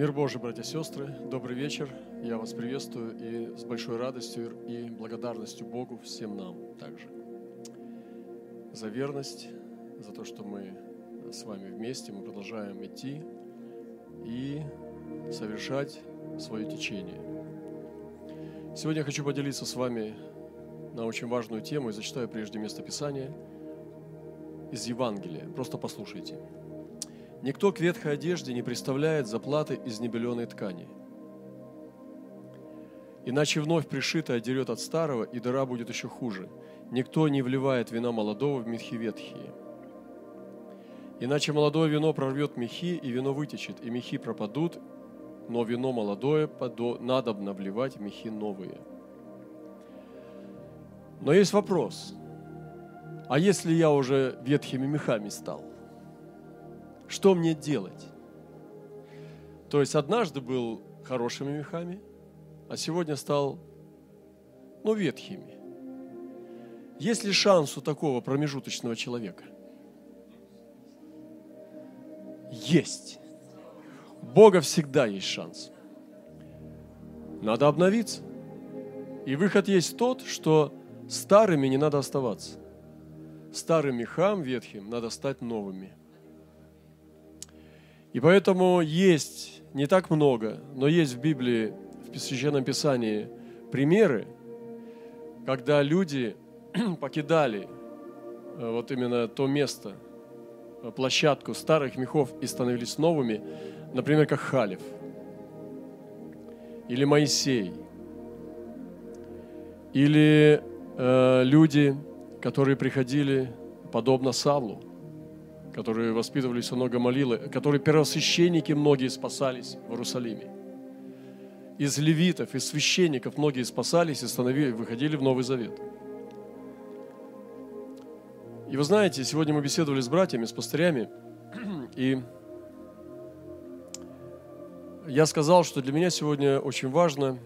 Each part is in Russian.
Мир Божий, братья и сестры, добрый вечер. Я вас приветствую и с большой радостью и благодарностью Богу всем нам также. За верность, за то, что мы с вами вместе, мы продолжаем идти и совершать свое течение. Сегодня я хочу поделиться с вами на очень важную тему и зачитаю прежде место Писания из Евангелия. Просто послушайте. Никто к ветхой одежде не представляет заплаты из небеленой ткани. Иначе вновь пришитое дерет от старого, и дыра будет еще хуже. Никто не вливает вина молодого в мехи ветхие. Иначе молодое вино прорвет мехи, и вино вытечет, и мехи пропадут, но вино молодое надо вливать в мехи новые. Но есть вопрос. А если я уже ветхими мехами стал? Что мне делать? То есть однажды был хорошими мехами, а сегодня стал, ну, ветхими. Есть ли шанс у такого промежуточного человека? Есть. Бога всегда есть шанс. Надо обновиться. И выход есть тот, что старыми не надо оставаться. Старым мехам ветхим надо стать новыми – и поэтому есть не так много, но есть в Библии, в Священном Писании примеры, когда люди покидали э, вот именно то место, э, площадку старых мехов и становились новыми, например, как Халев или Моисей, или э, люди, которые приходили подобно Савлу – которые воспитывались у много молилы, которые первосвященники многие спасались в Иерусалиме. Из левитов, из священников многие спасались и становились, выходили в Новый Завет. И вы знаете, сегодня мы беседовали с братьями, с пастырями, и я сказал, что для меня сегодня очень важно,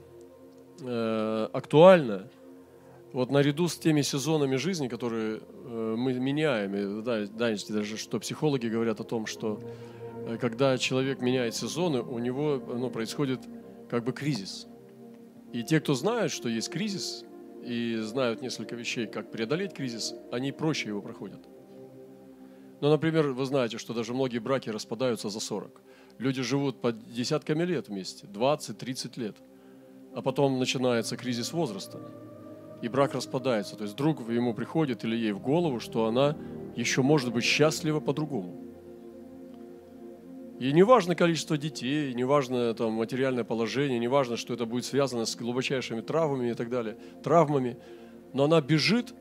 э, актуально – вот наряду с теми сезонами жизни, которые э, мы меняем, и, да, даже что психологи говорят о том, что э, когда человек меняет сезоны, у него ну, происходит как бы кризис. И те, кто знают, что есть кризис, и знают несколько вещей, как преодолеть кризис, они проще его проходят. Ну, например, вы знаете, что даже многие браки распадаются за 40. Люди живут по десятками лет вместе, 20-30 лет. А потом начинается кризис возраста и брак распадается. То есть друг ему приходит или ей в голову, что она еще может быть счастлива по-другому. И не важно количество детей, не важно там, материальное положение, не важно, что это будет связано с глубочайшими травмами и так далее, травмами, но она бежит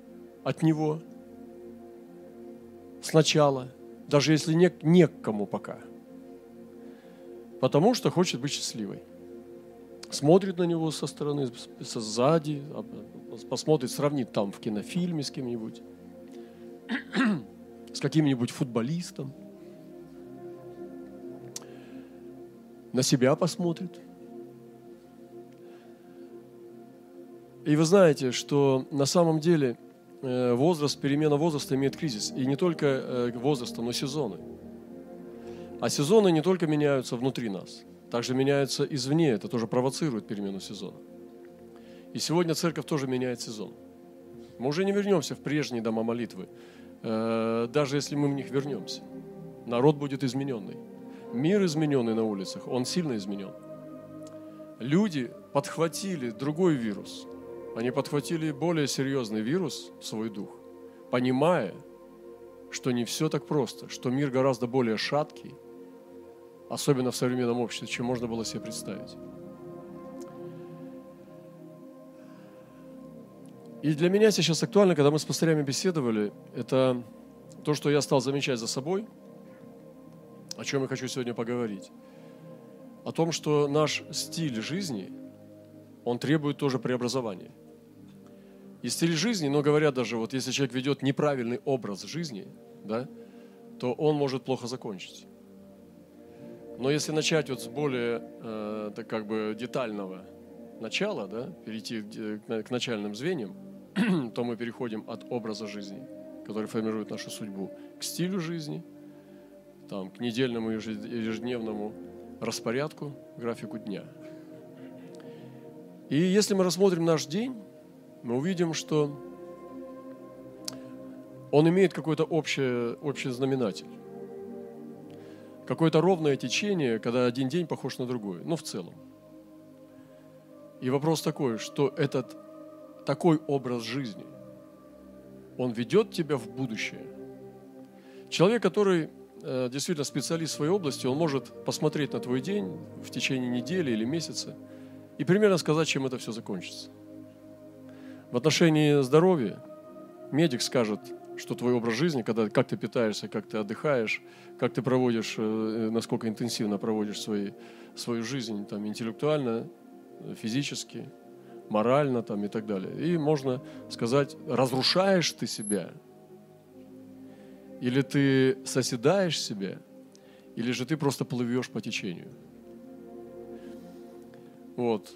от него сначала, даже если не, не к кому пока, потому что хочет быть счастливой смотрит на него со стороны, сзади, посмотрит, сравнит там в кинофильме с кем-нибудь, с каким-нибудь футболистом, на себя посмотрит. И вы знаете, что на самом деле э, возраст, перемена возраста имеет кризис. И не только э, возраста, но сезоны. А сезоны не только меняются внутри нас – также меняются извне, это тоже провоцирует перемену сезона. И сегодня церковь тоже меняет сезон. Мы уже не вернемся в прежние дома молитвы, э, даже если мы в них вернемся. Народ будет измененный. Мир измененный на улицах, он сильно изменен. Люди подхватили другой вирус. Они подхватили более серьезный вирус свой дух, понимая, что не все так просто, что мир гораздо более шаткий, особенно в современном обществе, чем можно было себе представить. И для меня сейчас актуально, когда мы с пастырями беседовали, это то, что я стал замечать за собой, о чем я хочу сегодня поговорить. О том, что наш стиль жизни, он требует тоже преобразования. И стиль жизни, но говорят даже, вот если человек ведет неправильный образ жизни, да, то он может плохо закончить. Но если начать вот с более э, так как бы детального начала, да, перейти к, к начальным звеньям, то мы переходим от образа жизни, который формирует нашу судьбу, к стилю жизни, там, к недельному ежедневному распорядку, графику дня. И если мы рассмотрим наш день, мы увидим, что он имеет какой-то общий, общий знаменатель. Какое-то ровное течение, когда один день похож на другой, ну в целом. И вопрос такой, что этот такой образ жизни, он ведет тебя в будущее. Человек, который э, действительно специалист в своей области, он может посмотреть на твой день в течение недели или месяца и примерно сказать, чем это все закончится. В отношении здоровья медик скажет, что твой образ жизни, когда, как ты питаешься, как ты отдыхаешь, как ты проводишь, э, насколько интенсивно проводишь свои, свою жизнь там, интеллектуально, физически, морально там, и так далее. И можно сказать, разрушаешь ты себя, или ты соседаешь себя, или же ты просто плывешь по течению. Вот.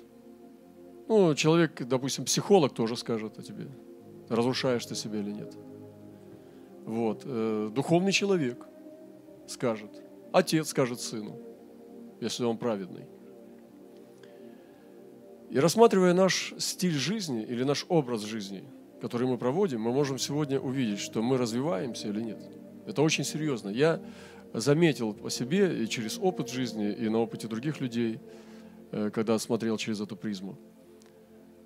Ну, человек, допустим, психолог тоже скажет о тебе, разрушаешь ты себя или нет. Вот. Э, духовный человек скажет, отец скажет сыну, если он праведный. И рассматривая наш стиль жизни или наш образ жизни, который мы проводим, мы можем сегодня увидеть, что мы развиваемся или нет. Это очень серьезно. Я заметил по себе и через опыт жизни, и на опыте других людей, э, когда смотрел через эту призму,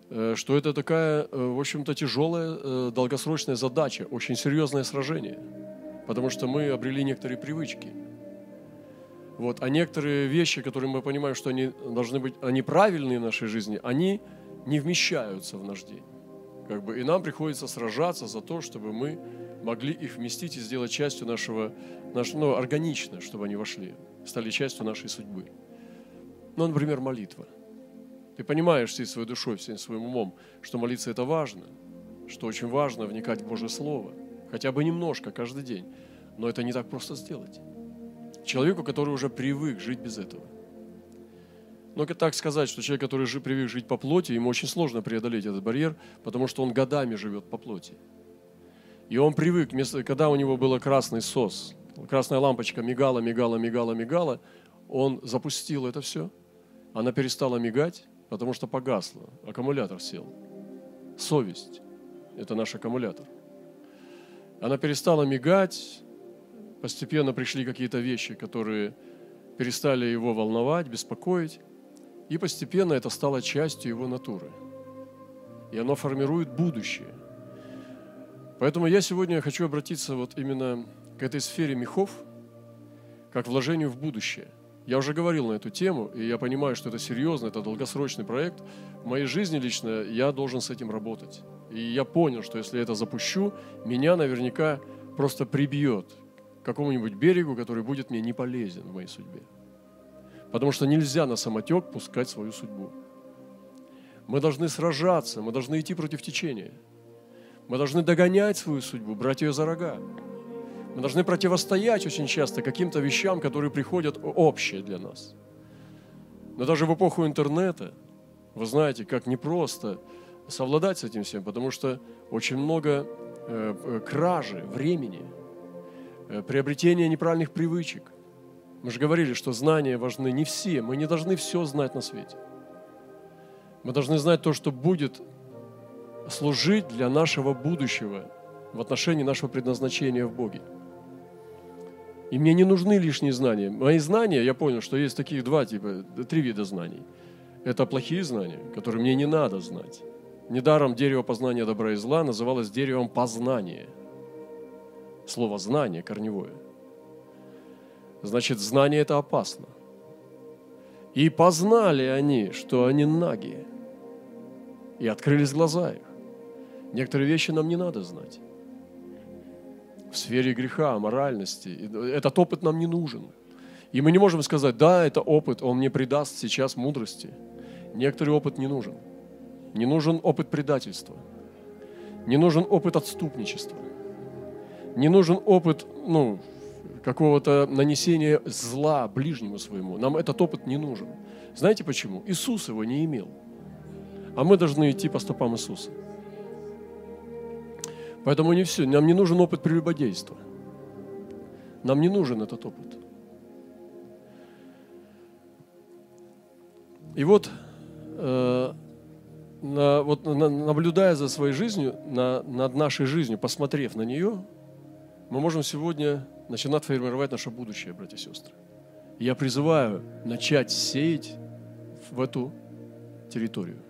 э, что это такая, э, в общем-то, тяжелая, долгосрочная задача, очень серьезное сражение, потому что мы обрели некоторые привычки – вот. А некоторые вещи, которые мы понимаем, что они должны быть, они правильные в нашей жизни, они не вмещаются в наш день. Как бы, и нам приходится сражаться за то, чтобы мы могли их вместить и сделать частью нашего, наш, ну, органично, чтобы они вошли, стали частью нашей судьбы. Ну, например, молитва. Ты понимаешь всей своей душой, всем своим умом, что молиться это важно, что очень важно вникать в Божье Слово, хотя бы немножко каждый день. Но это не так просто сделать человеку, который уже привык жить без этого. Но так сказать, что человек, который привык жить по плоти, ему очень сложно преодолеть этот барьер, потому что он годами живет по плоти. И он привык, когда у него был красный сос, красная лампочка мигала, мигала, мигала, мигала, он запустил это все, она перестала мигать, потому что погасла, аккумулятор сел. Совесть – это наш аккумулятор. Она перестала мигать, постепенно пришли какие-то вещи, которые перестали его волновать, беспокоить, и постепенно это стало частью его натуры. И оно формирует будущее. Поэтому я сегодня хочу обратиться вот именно к этой сфере мехов, как вложению в будущее. Я уже говорил на эту тему, и я понимаю, что это серьезно, это долгосрочный проект. В моей жизни лично я должен с этим работать. И я понял, что если я это запущу, меня наверняка просто прибьет какому-нибудь берегу, который будет мне не полезен в моей судьбе. Потому что нельзя на самотек пускать свою судьбу. Мы должны сражаться, мы должны идти против течения. Мы должны догонять свою судьбу, брать ее за рога. Мы должны противостоять очень часто каким-то вещам, которые приходят общие для нас. Но даже в эпоху интернета, вы знаете, как непросто совладать с этим всем, потому что очень много э, э кражи времени – приобретение неправильных привычек. Мы же говорили, что знания важны не все. Мы не должны все знать на свете. Мы должны знать то, что будет служить для нашего будущего в отношении нашего предназначения в Боге. И мне не нужны лишние знания. Мои знания, я понял, что есть таких два типа, три вида знаний. Это плохие знания, которые мне не надо знать. Недаром дерево познания добра и зла называлось деревом познания – Слово «знание» корневое. Значит, знание – это опасно. И познали они, что они наги. И открылись глаза их. Некоторые вещи нам не надо знать. В сфере греха, моральности. Этот опыт нам не нужен. И мы не можем сказать, да, это опыт, он мне придаст сейчас мудрости. Некоторый опыт не нужен. Не нужен опыт предательства. Не нужен опыт отступничества не нужен опыт ну, какого-то нанесения зла ближнему своему. Нам этот опыт не нужен. Знаете почему? Иисус его не имел. А мы должны идти по стопам Иисуса. Поэтому не все. Нам не нужен опыт прелюбодейства. Нам не нужен этот опыт. И вот, э, на, вот на, наблюдая за своей жизнью, на, над нашей жизнью, посмотрев на нее, мы можем сегодня начинать формировать наше будущее, братья и сестры. Я призываю начать сеять в эту территорию.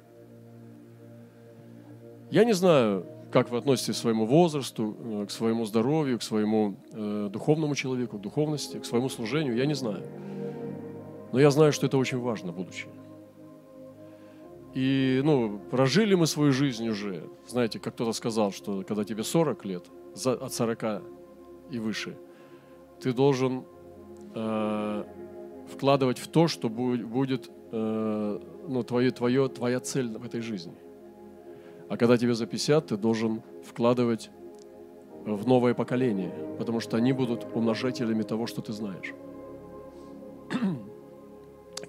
Я не знаю, как вы относитесь к своему возрасту, э, к своему здоровью, к своему э, духовному человеку, к духовности, к своему служению, я не знаю. Но я знаю, что это очень важно, будущее. И, ну, прожили мы свою жизнь уже. Знаете, как кто-то сказал, что когда тебе 40 лет, от 40 и выше, ты должен э, вкладывать в то, что будет э, ну, твое, твое, твоя цель в этой жизни. А когда тебе за 50, ты должен вкладывать в новое поколение, потому что они будут умножателями того, что ты знаешь.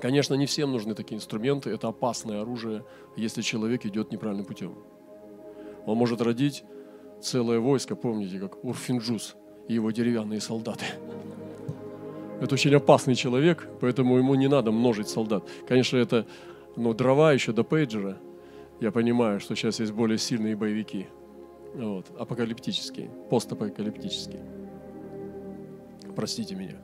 Конечно, не всем нужны такие инструменты, это опасное оружие, если человек идет неправильным путем. Он может родить целое войско, помните, как Урфинджус и его деревянные солдаты. Это очень опасный человек, поэтому ему не надо множить солдат. Конечно, это ну, дрова еще до пейджера. Я понимаю, что сейчас есть более сильные боевики. Вот, апокалиптические, постапокалиптические. Простите меня.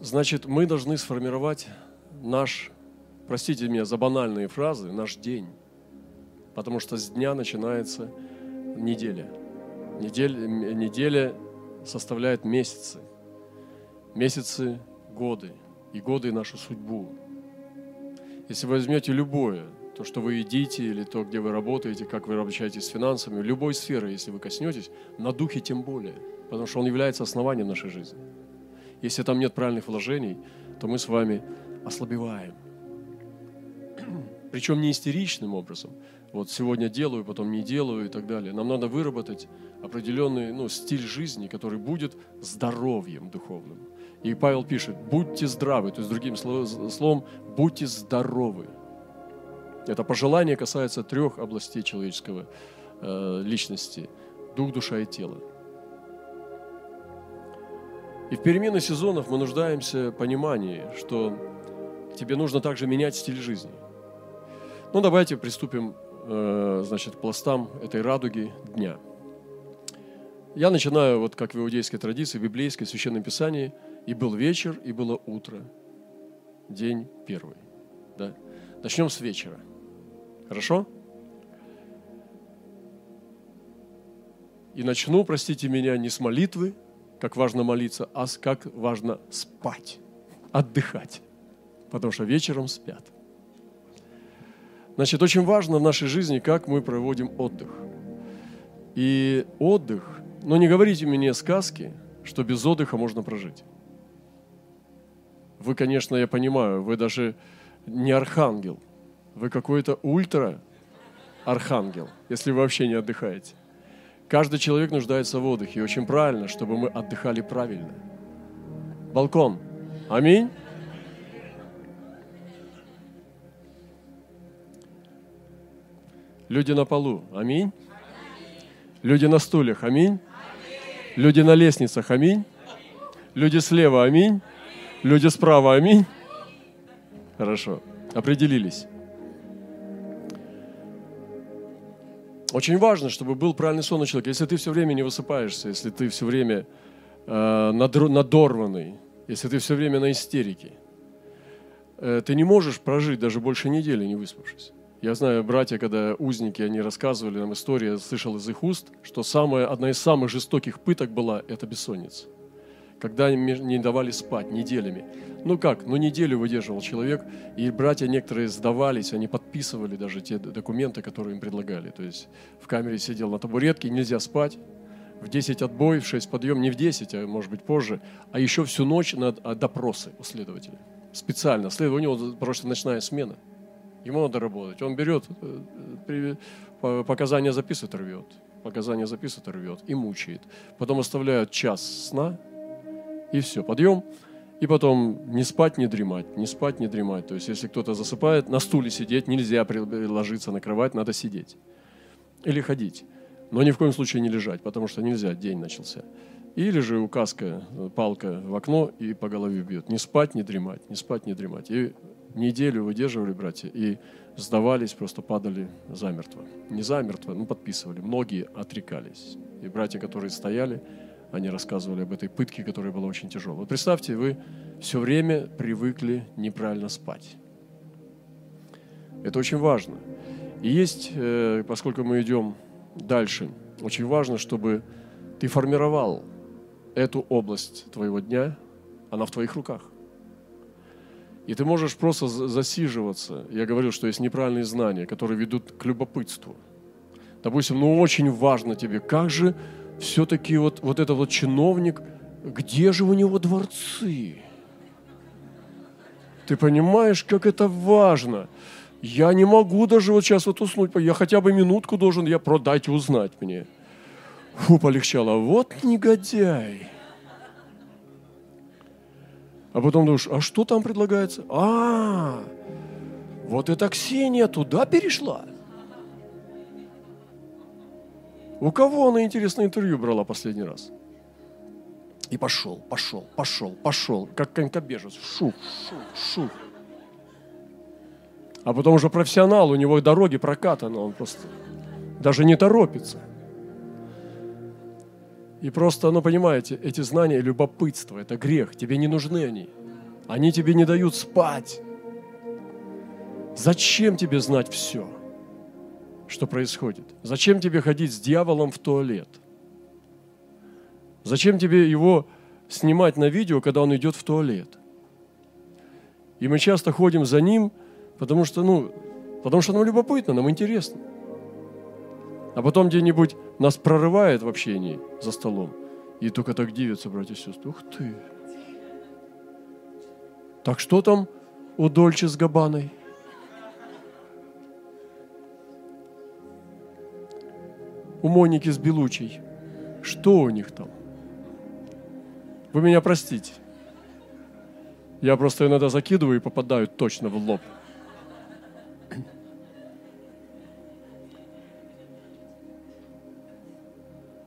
Значит, мы должны сформировать наш, простите меня за банальные фразы, наш день. Потому что с дня начинается неделя. Неделя, неделя составляет месяцы. Месяцы – годы. И годы – нашу судьбу. Если вы возьмете любое, то, что вы едите, или то, где вы работаете, как вы обращаетесь с финансами, любой сферы, если вы коснетесь, на духе тем более, потому что он является основанием нашей жизни. Если там нет правильных вложений, то мы с вами ослабеваем. Причем не истеричным образом. Вот сегодня делаю, потом не делаю и так далее. Нам надо выработать определенный ну, стиль жизни, который будет здоровьем духовным. И Павел пишет, будьте здравы, то есть другим словом, будьте здоровы. Это пожелание касается трех областей человеческого э, личности. Дух, душа и тело. И в перемены сезонов мы нуждаемся в понимании, что тебе нужно также менять стиль жизни. Ну, давайте приступим, значит, к пластам этой радуги дня. Я начинаю, вот как в иудейской традиции, в библейской, в священном писании, и был вечер, и было утро, день первый. Да? Начнем с вечера. Хорошо? И начну, простите меня, не с молитвы, как важно молиться, а как важно спать, отдыхать, потому что вечером спят. Значит, очень важно в нашей жизни, как мы проводим отдых. И отдых, но не говорите мне сказки, что без отдыха можно прожить. Вы, конечно, я понимаю, вы даже не архангел, вы какой-то ультра архангел, если вы вообще не отдыхаете. Каждый человек нуждается в отдыхе. И очень правильно, чтобы мы отдыхали правильно. Балкон. Аминь. Люди на полу. Аминь. Люди на стульях. Аминь. Люди на лестницах. Аминь. Люди слева. Аминь. Люди справа. Аминь. Хорошо. Определились. Очень важно, чтобы был правильный сон у человека. Если ты все время не высыпаешься, если ты все время э, надорванный, если ты все время на истерике, э, ты не можешь прожить даже больше недели, не выспавшись. Я знаю, братья, когда узники, они рассказывали нам историю, я слышал из их уст, что самая, одна из самых жестоких пыток была – это бессонница когда не давали спать неделями. Ну как, ну неделю выдерживал человек, и братья некоторые сдавались, они подписывали даже те документы, которые им предлагали. То есть в камере сидел на табуретке, нельзя спать, в 10 отбой, в 6 подъем, не в 10, а может быть позже, а еще всю ночь на а, допросы у следователя. Специально. У него просто ночная смена. Ему надо работать. Он берет, э, показания записывает, рвет. Показания записывает, рвет и мучает. Потом оставляют час сна, и все, подъем, и потом не спать, не дремать, не спать, не дремать. То есть, если кто-то засыпает, на стуле сидеть нельзя ложиться на кровать, надо сидеть. Или ходить. Но ни в коем случае не лежать, потому что нельзя, день начался. Или же указка, палка в окно и по голове бьет. Не спать, не дремать, не спать, не дремать. И неделю выдерживали братья и сдавались, просто падали замертво. Не замертво, но подписывали. Многие отрекались. И братья, которые стояли, они рассказывали об этой пытке, которая была очень тяжелой. Вот представьте, вы все время привыкли неправильно спать. Это очень важно. И есть, э, поскольку мы идем дальше, очень важно, чтобы ты формировал эту область твоего дня, она в твоих руках. И ты можешь просто засиживаться. Я говорил, что есть неправильные знания, которые ведут к любопытству. Допустим, ну очень важно тебе, как же все-таки вот, вот этот вот чиновник, где же у него дворцы? Ты понимаешь, как это важно? Я не могу даже вот сейчас вот уснуть, я хотя бы минутку должен, я про дайте узнать мне. Фу, полегчало. Вот негодяй. А потом думаешь, а что там предлагается? А, вот эта Ксения туда перешла. У кого она, интересное интервью брала последний раз? И пошел, пошел, пошел, пошел, как конькобежец. Шух, шух, шух. А потом уже профессионал, у него дороги прокатаны, он просто даже не торопится. И просто, ну понимаете, эти знания, любопытство, это грех, тебе не нужны они. Они тебе не дают спать. Зачем тебе знать все? что происходит? Зачем тебе ходить с дьяволом в туалет? Зачем тебе его снимать на видео, когда он идет в туалет? И мы часто ходим за ним, потому что, ну, потому что нам любопытно, нам интересно. А потом где-нибудь нас прорывает в общении за столом. И только так дивятся, братья и сестры. Ух ты! Так что там у Дольче с Габаной? у Моники с Белучей. Что у них там? Вы меня простите. Я просто иногда закидываю и попадаю точно в лоб.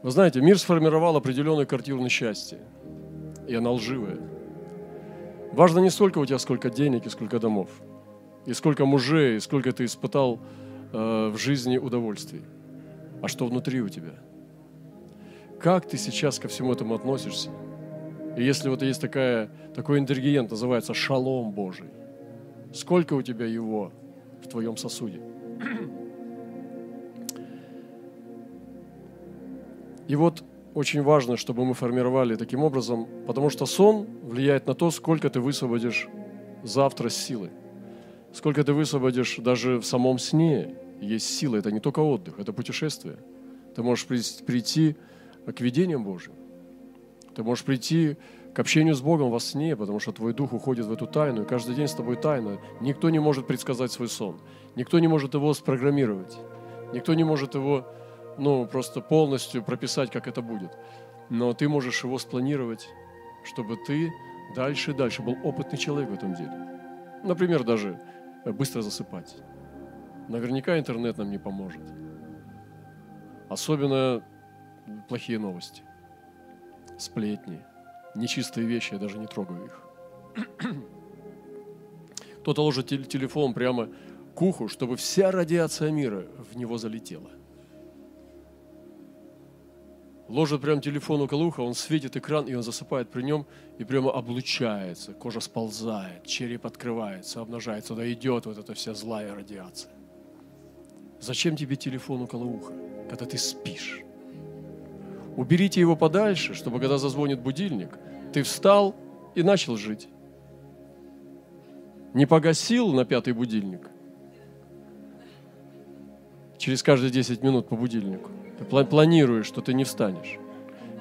Вы знаете, мир сформировал определенную картину счастья. И она лживая. Важно не столько у тебя, сколько денег и сколько домов. И сколько мужей, и сколько ты испытал э, в жизни удовольствий а что внутри у тебя. Как ты сейчас ко всему этому относишься? И если вот есть такая, такой ингредиент, называется шалом Божий, сколько у тебя его в твоем сосуде? И вот очень важно, чтобы мы формировали таким образом, потому что сон влияет на то, сколько ты высвободишь завтра силы, сколько ты высвободишь даже в самом сне, есть сила, это не только отдых, это путешествие. Ты можешь прийти к видениям Божьим. Ты можешь прийти к общению с Богом во сне, потому что твой дух уходит в эту тайну, и каждый день с тобой тайна. Никто не может предсказать свой сон. Никто не может его спрограммировать. Никто не может его ну, просто полностью прописать, как это будет. Но ты можешь его спланировать, чтобы ты дальше и дальше был опытный человек в этом деле. Например, даже быстро засыпать. Наверняка интернет нам не поможет. Особенно плохие новости, сплетни, нечистые вещи, я даже не трогаю их. Кто-то ложит телефон прямо к уху, чтобы вся радиация мира в него залетела. Ложит прям телефон около уха, он светит экран, и он засыпает при нем, и прямо облучается, кожа сползает, череп открывается, обнажается, туда идет вот эта вся злая радиация. Зачем тебе телефон около уха, когда ты спишь? Уберите его подальше, чтобы когда зазвонит будильник, ты встал и начал жить. Не погасил на пятый будильник. Через каждые 10 минут по будильнику. Ты планируешь, что ты не встанешь.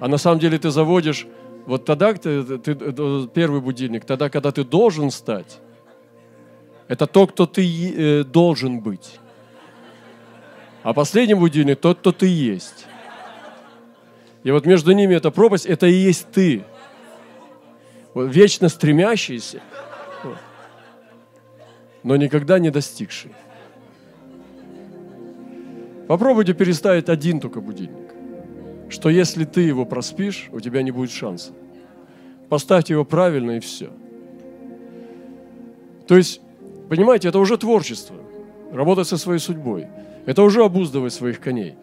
А на самом деле ты заводишь вот тогда ты, ты, первый будильник, тогда, когда ты должен встать. Это то, кто ты э, должен быть. А последний будильник тот, кто ты есть. И вот между ними эта пропасть, это и есть ты. Вечно стремящийся, но никогда не достигший. Попробуйте переставить один только будильник. что если ты его проспишь, у тебя не будет шанса. Поставьте его правильно и все. То есть, понимаете, это уже творчество. Работать со своей судьбой. Это уже обуздывать своих коней.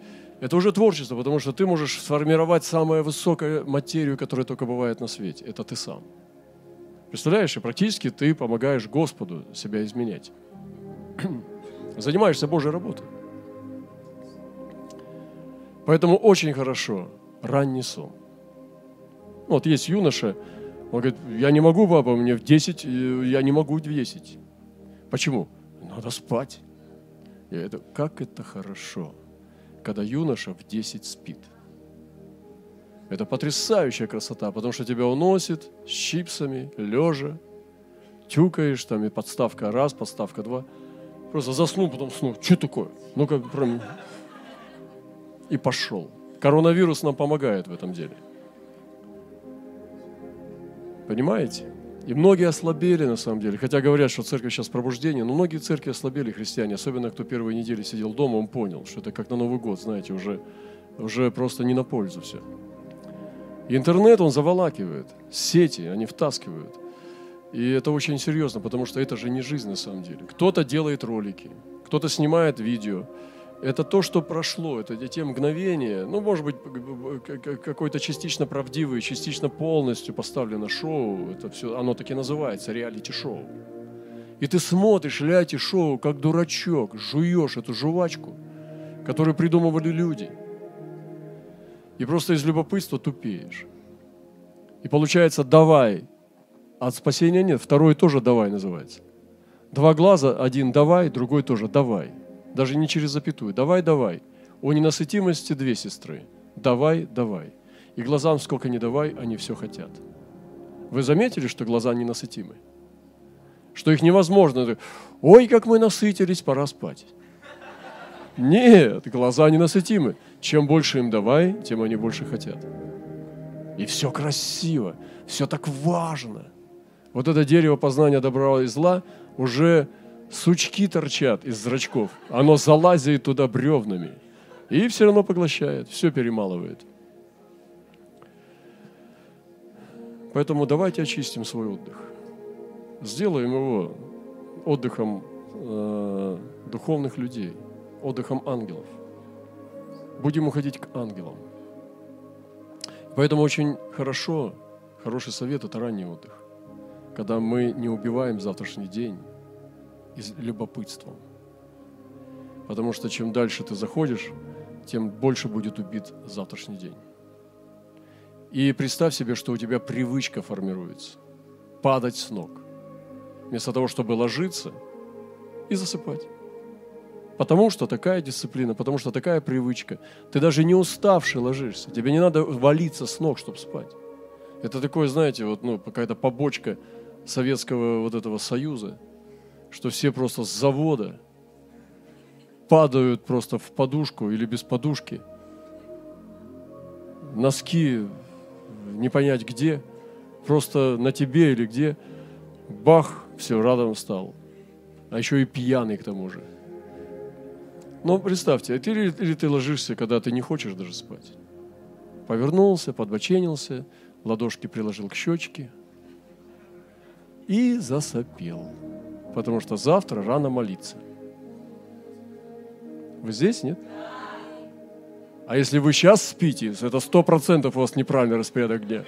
Это уже творчество, потому что ты можешь сформировать самую высокую материю, которая только бывает на свете. Это ты сам. Представляешь, и практически ты помогаешь Господу себя изменять. Занимаешься Божьей работой. Поэтому очень хорошо ранний сон. Вот есть юноша, он говорит, я не могу, папа, мне в 10, э, я не могу в 10. Почему? Надо спать. Я это, как это хорошо, когда юноша в 10 спит. Это потрясающая красота, потому что тебя уносит с чипсами, лежа, тюкаешь, там и подставка раз, подставка два. Просто заснул, потом снул. Что такое? Ну как прям... И пошел. Коронавирус нам помогает в этом деле. Понимаете? И многие ослабели на самом деле. Хотя говорят, что церковь сейчас пробуждение, но многие церкви ослабели, христиане. Особенно, кто первые недели сидел дома, он понял, что это как на Новый год, знаете, уже, уже просто не на пользу все. интернет, он заволакивает. Сети, они втаскивают. И это очень серьезно, потому что это же не жизнь на самом деле. Кто-то делает ролики, кто-то снимает видео, это то, что прошло, это те мгновения, ну, может быть, какой-то частично правдивый, частично полностью поставлено шоу, это все, оно таки называется, реалити-шоу. И ты смотришь реалити-шоу, как дурачок, жуешь эту жвачку, которую придумывали люди. И просто из любопытства тупеешь. И получается, давай, а спасения нет, второй тоже давай называется. Два глаза, один давай, другой тоже давай – даже не через запятую. Давай, давай. О ненасытимости две сестры. Давай, давай. И глазам сколько не давай, они все хотят. Вы заметили, что глаза ненасытимы? Что их невозможно. Ой, как мы насытились, пора спать. Нет, глаза ненасытимы. Чем больше им давай, тем они больше хотят. И все красиво, все так важно. Вот это дерево познания добра и зла уже сучки торчат из зрачков. Оно залазит туда бревнами. И все равно поглощает, все перемалывает. Поэтому давайте очистим свой отдых. Сделаем его отдыхом э, духовных людей, отдыхом ангелов. Будем уходить к ангелам. Поэтому очень хорошо, хороший совет – это ранний отдых. Когда мы не убиваем завтрашний день, из любопытством. Потому что чем дальше ты заходишь, тем больше будет убит завтрашний день. И представь себе, что у тебя привычка формируется. Падать с ног. Вместо того, чтобы ложиться и засыпать. Потому что такая дисциплина, потому что такая привычка. Ты даже не уставший ложишься. Тебе не надо валиться с ног, чтобы спать. Это такое, знаете, вот, ну, какая-то побочка Советского вот этого союза – что все просто с завода падают просто в подушку или без подушки. Носки не понять где, просто на тебе или где. Бах, все, радом стал. А еще и пьяный к тому же. Но представьте, а ты, или, или ты ложишься, когда ты не хочешь даже спать. Повернулся, подбоченился, ладошки приложил к щечке и засопел потому что завтра рано молиться. Вы здесь, нет? А если вы сейчас спите, это сто процентов у вас неправильный распорядок дня.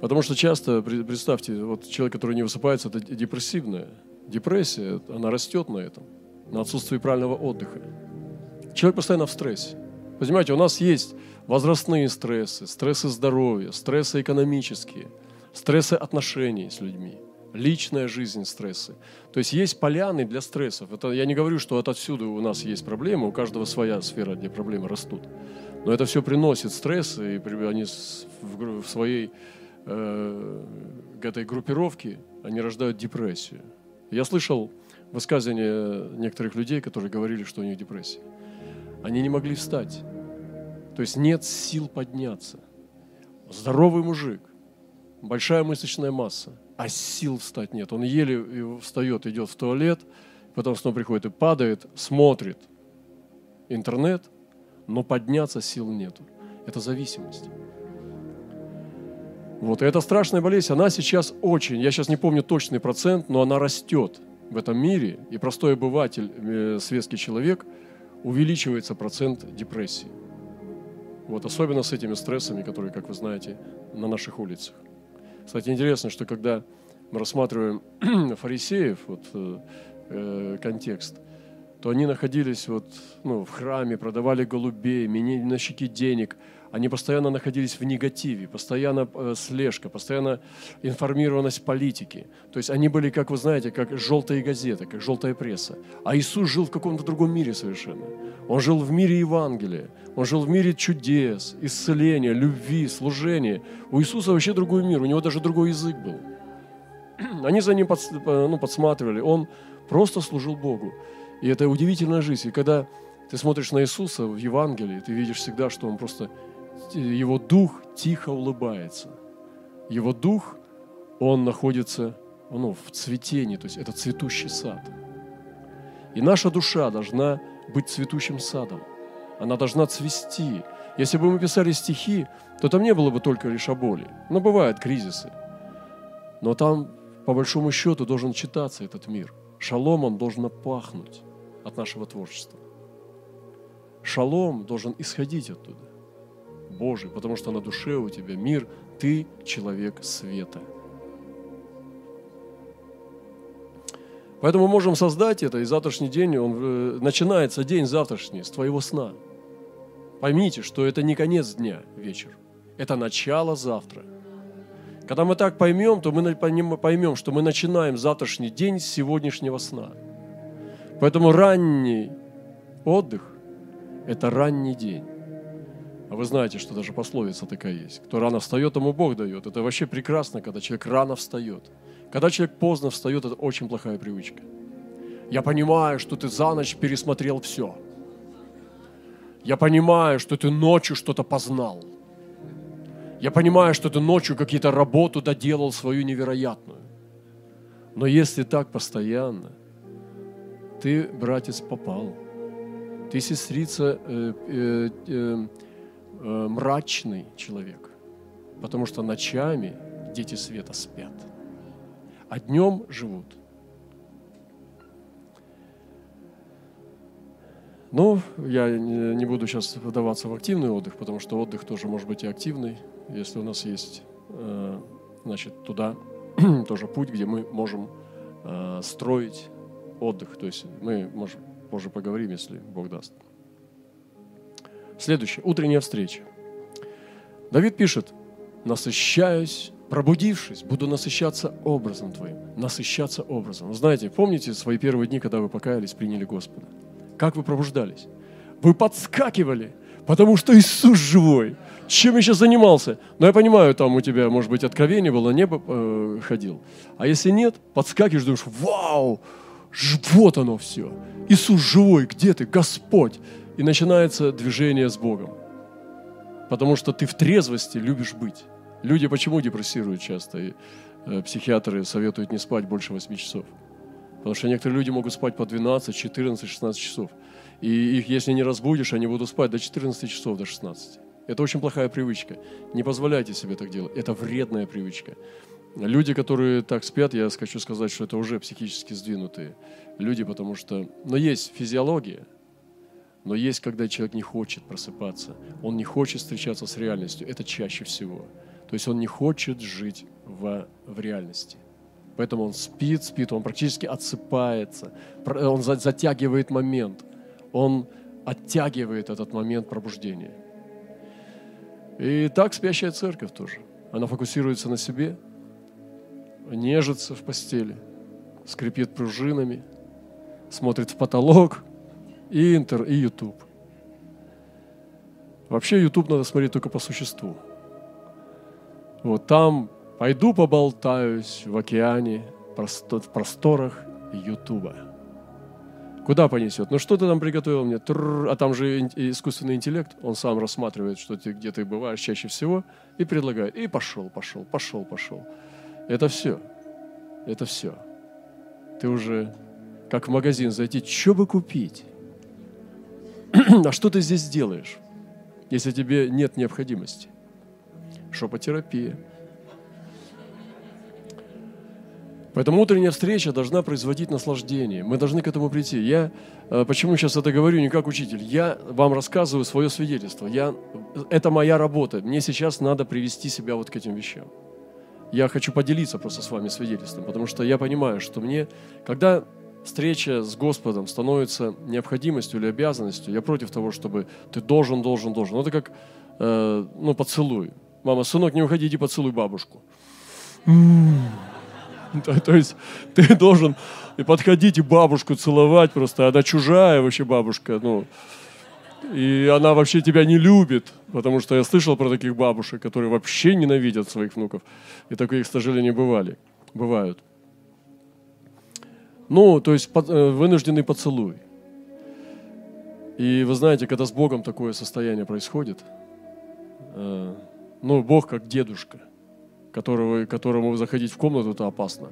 Потому что часто, представьте, вот человек, который не высыпается, это депрессивная. Депрессия, она растет на этом, на отсутствии правильного отдыха. Человек постоянно в стрессе. Понимаете, у нас есть возрастные стрессы, стрессы здоровья, стрессы экономические – стрессы отношений с людьми, личная жизнь стрессы. То есть есть поляны для стрессов. Это, я не говорю, что вот отсюда у нас есть проблемы, у каждого своя сфера, где проблемы растут. Но это все приносит стрессы, и они в своей э, этой группировке они рождают депрессию. Я слышал высказывания некоторых людей, которые говорили, что у них депрессия. Они не могли встать. То есть нет сил подняться. Здоровый мужик, большая мышечная масса, а сил встать нет. Он еле встает, идет в туалет, потом снова приходит и падает, смотрит. интернет, но подняться сил нету. Это зависимость. Вот, и эта страшная болезнь, она сейчас очень, я сейчас не помню точный процент, но она растет в этом мире, и простой обыватель, э, светский человек, увеличивается процент депрессии. Вот, особенно с этими стрессами, которые, как вы знаете, на наших улицах. Кстати, интересно, что когда мы рассматриваем фарисеев, вот, э, контекст, то они находились вот, ну, в храме, продавали голубей, меняли на щеки денег – они постоянно находились в негативе, постоянно э, слежка, постоянно информированность политики. То есть они были, как вы знаете, как желтые газеты, как желтая пресса. А Иисус жил в каком-то другом мире совершенно. Он жил в мире Евангелия, он жил в мире чудес, исцеления, любви, служения. У Иисуса вообще другой мир, у него даже другой язык был. Они за ним под, ну, подсматривали, он просто служил Богу. И это удивительная жизнь. И когда ты смотришь на Иисуса в Евангелии, ты видишь всегда, что он просто его дух тихо улыбается. Его дух, он находится ну, в цветении, то есть это цветущий сад. И наша душа должна быть цветущим садом. Она должна цвести. Если бы мы писали стихи, то там не было бы только лишь о боли. Но бывают кризисы. Но там, по большому счету, должен читаться этот мир. Шалом, он должен пахнуть от нашего творчества. Шалом должен исходить оттуда. Божий, потому что на душе у тебя мир, ты человек света. Поэтому мы можем создать это, и завтрашний день, он э, начинается день завтрашний с твоего сна. Поймите, что это не конец дня, вечер. Это начало завтра. Когда мы так поймем, то мы поймем, что мы начинаем завтрашний день с сегодняшнего сна. Поэтому ранний отдых – это ранний день. А вы знаете, что даже пословица такая есть. Кто рано встает, тому Бог дает. Это вообще прекрасно, когда человек рано встает. Когда человек поздно встает, это очень плохая привычка. Я понимаю, что ты за ночь пересмотрел все. Я понимаю, что ты ночью что-то познал. Я понимаю, что ты ночью какие-то работу доделал свою невероятную. Но если так постоянно, ты, братец, попал. Ты, сестрица, э, э, э, э, мрачный человек, потому что ночами дети света спят, а днем живут. Ну, я не буду сейчас вдаваться в активный отдых, потому что отдых тоже может быть и активный, если у нас есть, э, значит, туда тоже путь, где мы можем э, строить отдых. То есть мы, может, позже поговорим, если Бог даст. Следующее. Утренняя встреча. Давид пишет, насыщаюсь, пробудившись, буду насыщаться образом Твоим. Насыщаться образом. Знаете, помните свои первые дни, когда вы покаялись, приняли Господа? Как вы пробуждались? Вы подскакивали, потому что Иисус живой. Чем сейчас занимался? Но я понимаю, там у тебя, может быть, откровение было, небо э, ходил. А если нет, подскакиваешь, думаешь, вау, вот оно все. Иисус живой, где ты, Господь? и начинается движение с Богом. Потому что ты в трезвости любишь быть. Люди почему депрессируют часто? И э, психиатры советуют не спать больше 8 часов. Потому что некоторые люди могут спать по 12, 14, 16 часов. И их, если не разбудишь, они будут спать до 14 часов, до 16. Это очень плохая привычка. Не позволяйте себе так делать. Это вредная привычка. Люди, которые так спят, я хочу сказать, что это уже психически сдвинутые люди, потому что... Но есть физиология, но есть, когда человек не хочет просыпаться, он не хочет встречаться с реальностью. Это чаще всего. То есть он не хочет жить в, в реальности. Поэтому он спит, спит, он практически отсыпается, он затягивает момент, он оттягивает этот момент пробуждения. И так спящая церковь тоже. Она фокусируется на себе, нежится в постели, скрипит пружинами, смотрит в потолок – и Интер, и YouTube. Вообще YouTube надо смотреть только по существу. Вот там пойду поболтаюсь в океане, в просторах Ютуба. Куда понесет? Ну что ты там приготовил мне? а там же искусственный интеллект, он сам рассматривает, что ты, где ты бываешь чаще всего, и предлагает. И пошел, пошел, пошел, пошел. Это все. Это все. Ты уже как в магазин зайти, что бы купить? а что ты здесь делаешь, если тебе нет необходимости? Шопотерапия. Поэтому утренняя встреча должна производить наслаждение. Мы должны к этому прийти. Я э, почему сейчас это говорю не как учитель? Я вам рассказываю свое свидетельство. Я, это моя работа. Мне сейчас надо привести себя вот к этим вещам. Я хочу поделиться просто с вами свидетельством, потому что я понимаю, что мне, когда встреча с Господом становится необходимостью или обязанностью, я против того, чтобы ты должен, должен, должен. Ну, это как, э, ну, поцелуй. Мама, сынок, не уходи, иди поцелуй бабушку. То, то есть ты должен и подходить и бабушку целовать просто. Она чужая вообще бабушка. Ну, и она вообще тебя не любит, потому что я слышал про таких бабушек, которые вообще ненавидят своих внуков. И такие, к сожалению, бывали, бывают. Ну, то есть под, э, вынужденный поцелуй. И вы знаете, когда с Богом такое состояние происходит, э, ну, Бог как дедушка – которого, которому заходить в комнату, это опасно.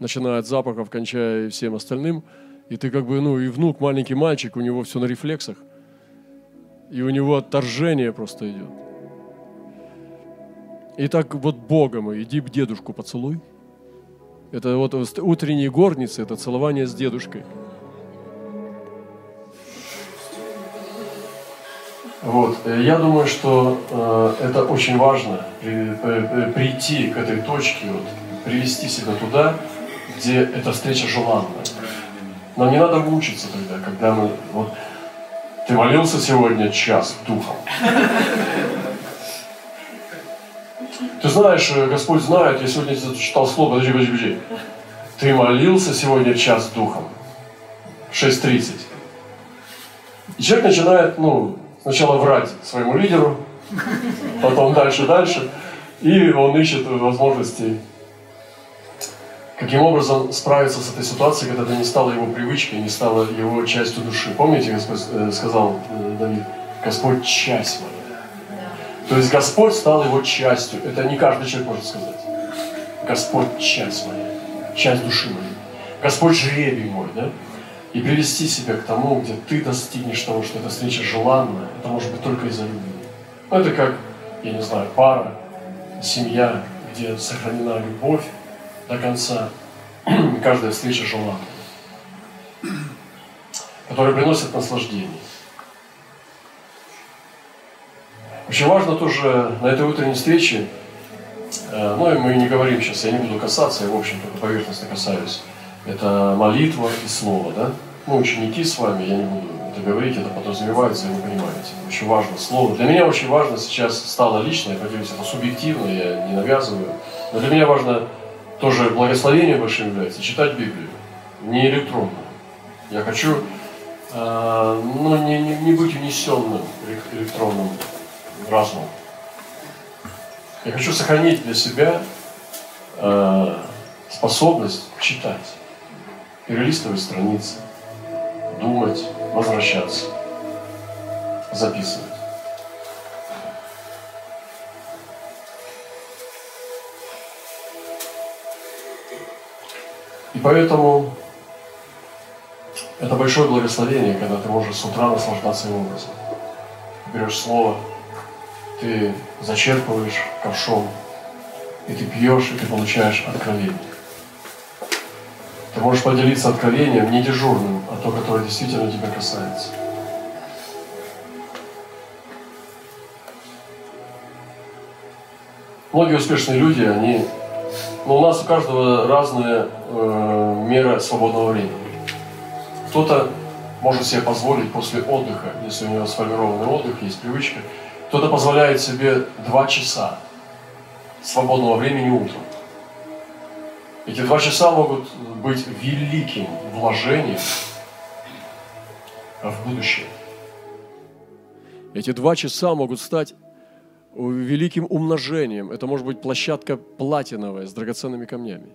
Начиная от запахов, кончая всем остальным. И ты как бы, ну, и внук, маленький мальчик, у него все на рефлексах. И у него отторжение просто идет. И так вот Богом, иди к дедушку поцелуй. Это вот утренние горницы, это целование с дедушкой. Вот. Я думаю, что э, это очень важно при, при, прийти к этой точке, вот, привести себя туда, где эта встреча желанная. Но не надо мучиться тогда, когда мы вот ты молился сегодня час духом. Ты знаешь, э, Господь знает, я сегодня читал слово, подожди, подожди, подожди. Ты молился сегодня час духом. 6.30. И человек начинает, ну, сначала врать своему лидеру, потом дальше, дальше, и он ищет возможности, каким образом справиться с этой ситуацией, когда это не стало его привычкой, не стало его частью души. Помните, Господь э, сказал э, Давид, Господь часть моя. То есть Господь стал его частью. Это не каждый человек может сказать. Господь часть моя, часть души моей. Господь жребий мой, да? и привести себя к тому, где ты достигнешь того, что эта встреча желанная, это может быть только из-за любви. Ну, это как, я не знаю, пара, семья, где сохранена любовь до конца, каждая встреча желанная, которая приносит наслаждение. Очень важно тоже на этой утренней встрече, э, ну и мы не говорим сейчас, я не буду касаться, я в общем только поверхностно касаюсь, это молитва и слово, да? Мы ученики с вами, я не буду это говорить, это подразумевается, и вы понимаете. Очень важно слово. Для меня очень важно сейчас стало лично, я поделюсь, это субъективно, я не навязываю. Но для меня важно тоже благословение большим является, читать Библию, не электронно. Я хочу э, ну, не, не, не быть унесенным электронным разумом. Я хочу сохранить для себя э, способность читать перелистывать страницы, думать, возвращаться, записывать. И поэтому это большое благословение, когда ты можешь с утра наслаждаться его образом. Ты берешь слово, ты зачерпываешь ковшом, и ты пьешь, и ты получаешь откровение. Ты можешь поделиться откровением не дежурным, а то, которое действительно тебя касается. Многие успешные люди, они... Ну, у нас у каждого разная э, мера свободного времени. Кто-то может себе позволить после отдыха, если у него сформированный отдых, есть привычка, кто-то позволяет себе два часа свободного времени утром. Эти два часа могут быть великим вложением в будущее. Эти два часа могут стать великим умножением. Это может быть площадка платиновая с драгоценными камнями.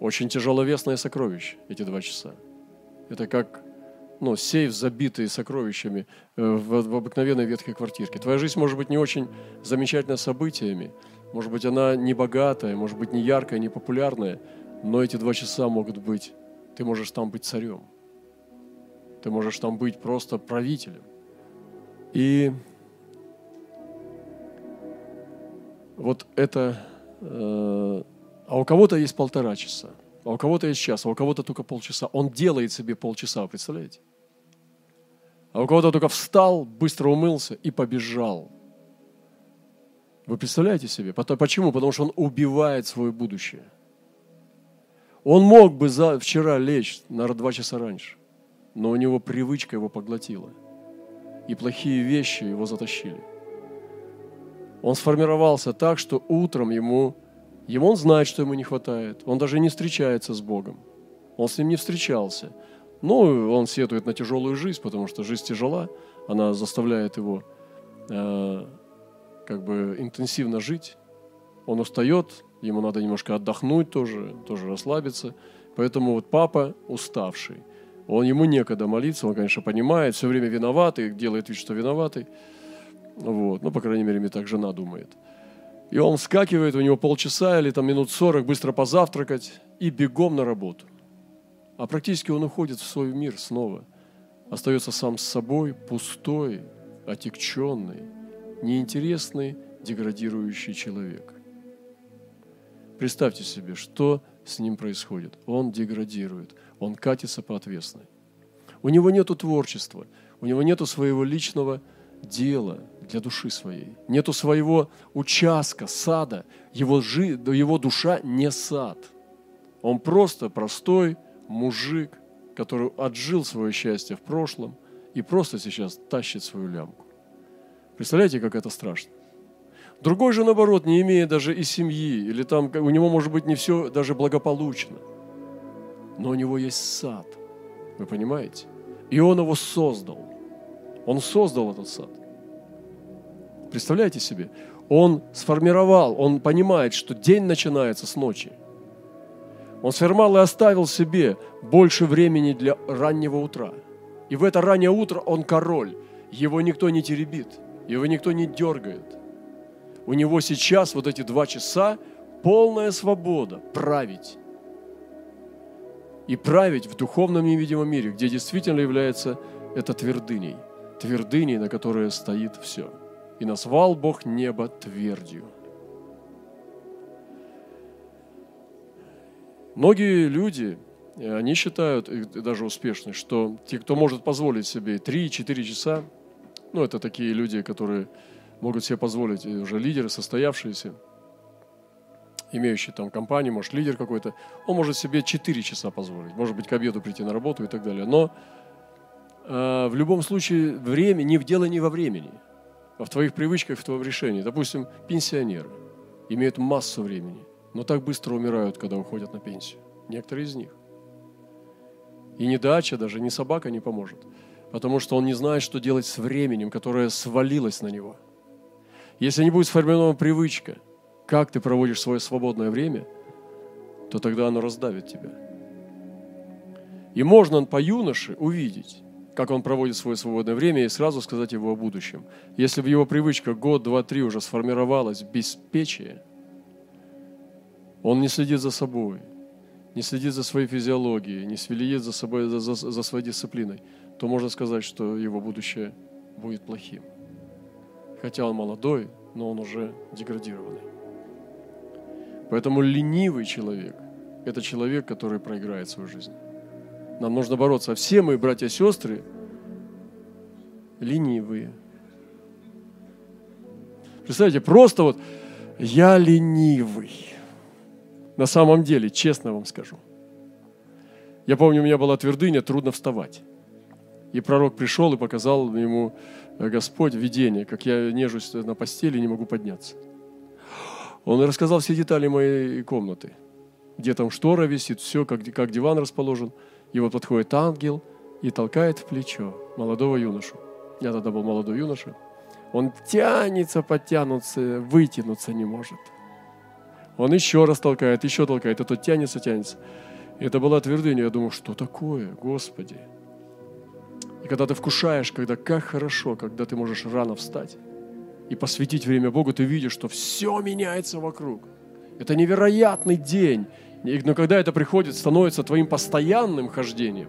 Очень тяжеловесное сокровище эти два часа. Это как ну, сейф, забитый сокровищами э, в, в обыкновенной ветхой квартирке. Твоя жизнь может быть не очень замечательна событиями, может быть, она не богатая, может быть, не яркая, не популярная, но эти два часа могут быть, ты можешь там быть царем. Ты можешь там быть просто правителем. И вот это... Э, а у кого-то есть полтора часа, а у кого-то есть час, а у кого-то только полчаса. Он делает себе полчаса, представляете? А у кого-то только встал, быстро умылся и побежал. Вы представляете себе? Почему? Потому что он убивает свое будущее. Он мог бы за, вчера лечь на два часа раньше, но у него привычка его поглотила. И плохие вещи его затащили. Он сформировался так, что утром ему, ему он знает, что ему не хватает. Он даже не встречается с Богом. Он с ним не встречался. Ну, он сетует на тяжелую жизнь, потому что жизнь тяжела, она заставляет его э, как бы интенсивно жить. Он устает, ему надо немножко отдохнуть тоже, тоже расслабиться. Поэтому вот папа уставший. Он ему некогда молиться, он, конечно, понимает, все время виноватый, делает вид, что виноватый. Вот. Ну, по крайней мере, мне так жена думает. И он вскакивает, у него полчаса или там минут сорок, быстро позавтракать и бегом на работу. А практически он уходит в свой мир снова. Остается сам с собой, пустой, отекченный, неинтересный, деградирующий человек. Представьте себе, что с ним происходит. Он деградирует, он катится по отвесной. У него нет творчества, у него нет своего личного дела для души своей, нету своего участка, сада. Его, жи, его душа не сад. Он просто простой, мужик, который отжил свое счастье в прошлом и просто сейчас тащит свою лямку. Представляете, как это страшно? Другой же, наоборот, не имея даже и семьи, или там у него может быть не все даже благополучно, но у него есть сад, вы понимаете? И он его создал. Он создал этот сад. Представляете себе? Он сформировал, он понимает, что день начинается с ночи – он сформал и оставил себе больше времени для раннего утра. И в это раннее утро он король. Его никто не теребит, его никто не дергает. У него сейчас вот эти два часа полная свобода править. И править в духовном невидимом мире, где действительно является это твердыней. Твердыней, на которой стоит все. И назвал Бог небо твердью. Многие люди, э, они считают, и даже успешные, что те, кто может позволить себе 3-4 часа, ну, это такие люди, которые могут себе позволить, уже лидеры, состоявшиеся, имеющие там компанию, может, лидер какой-то, он может себе 4 часа позволить, может быть, к обеду прийти на работу и так далее. Но в любом случае время, не в дело не во времени, а в твоих привычках, в твоем решении. Допустим, пенсионеры имеют массу времени но так быстро умирают, когда уходят на пенсию. Некоторые из них. И ни дача даже, ни собака не поможет, потому что он не знает, что делать с временем, которое свалилось на него. Если не будет сформирована привычка, как ты проводишь свое свободное время, то тогда оно раздавит тебя. И можно по юноше увидеть, как он проводит свое свободное время, и сразу сказать его о будущем. Если в его привычка год, два, три уже сформировалась беспечие – он не следит за собой, не следит за своей физиологией, не следит за, собой, за, за, за своей дисциплиной, то можно сказать, что его будущее будет плохим. Хотя он молодой, но он уже деградированный. Поэтому ленивый человек – это человек, который проиграет свою жизнь. Нам нужно бороться. Все мы, братья и сестры, ленивые. Представляете, просто вот я ленивый. На самом деле, честно вам скажу. Я помню, у меня была твердыня, трудно вставать. И пророк пришел и показал ему э, Господь видение, как я нежусь на постели и не могу подняться. Он рассказал все детали моей комнаты, где там штора висит, все, как, как диван расположен. Вот подходит ангел и толкает в плечо молодого юношу. Я тогда был молодой юноша. Он тянется, подтянуться, вытянуться не может – он еще раз толкает, еще толкает, и тот тянется, тянется. И это была твердыня. Я думал, что такое, Господи? И когда ты вкушаешь, когда как хорошо, когда ты можешь рано встать и посвятить время Богу, ты видишь, что все меняется вокруг. Это невероятный день. Но когда это приходит, становится твоим постоянным хождением,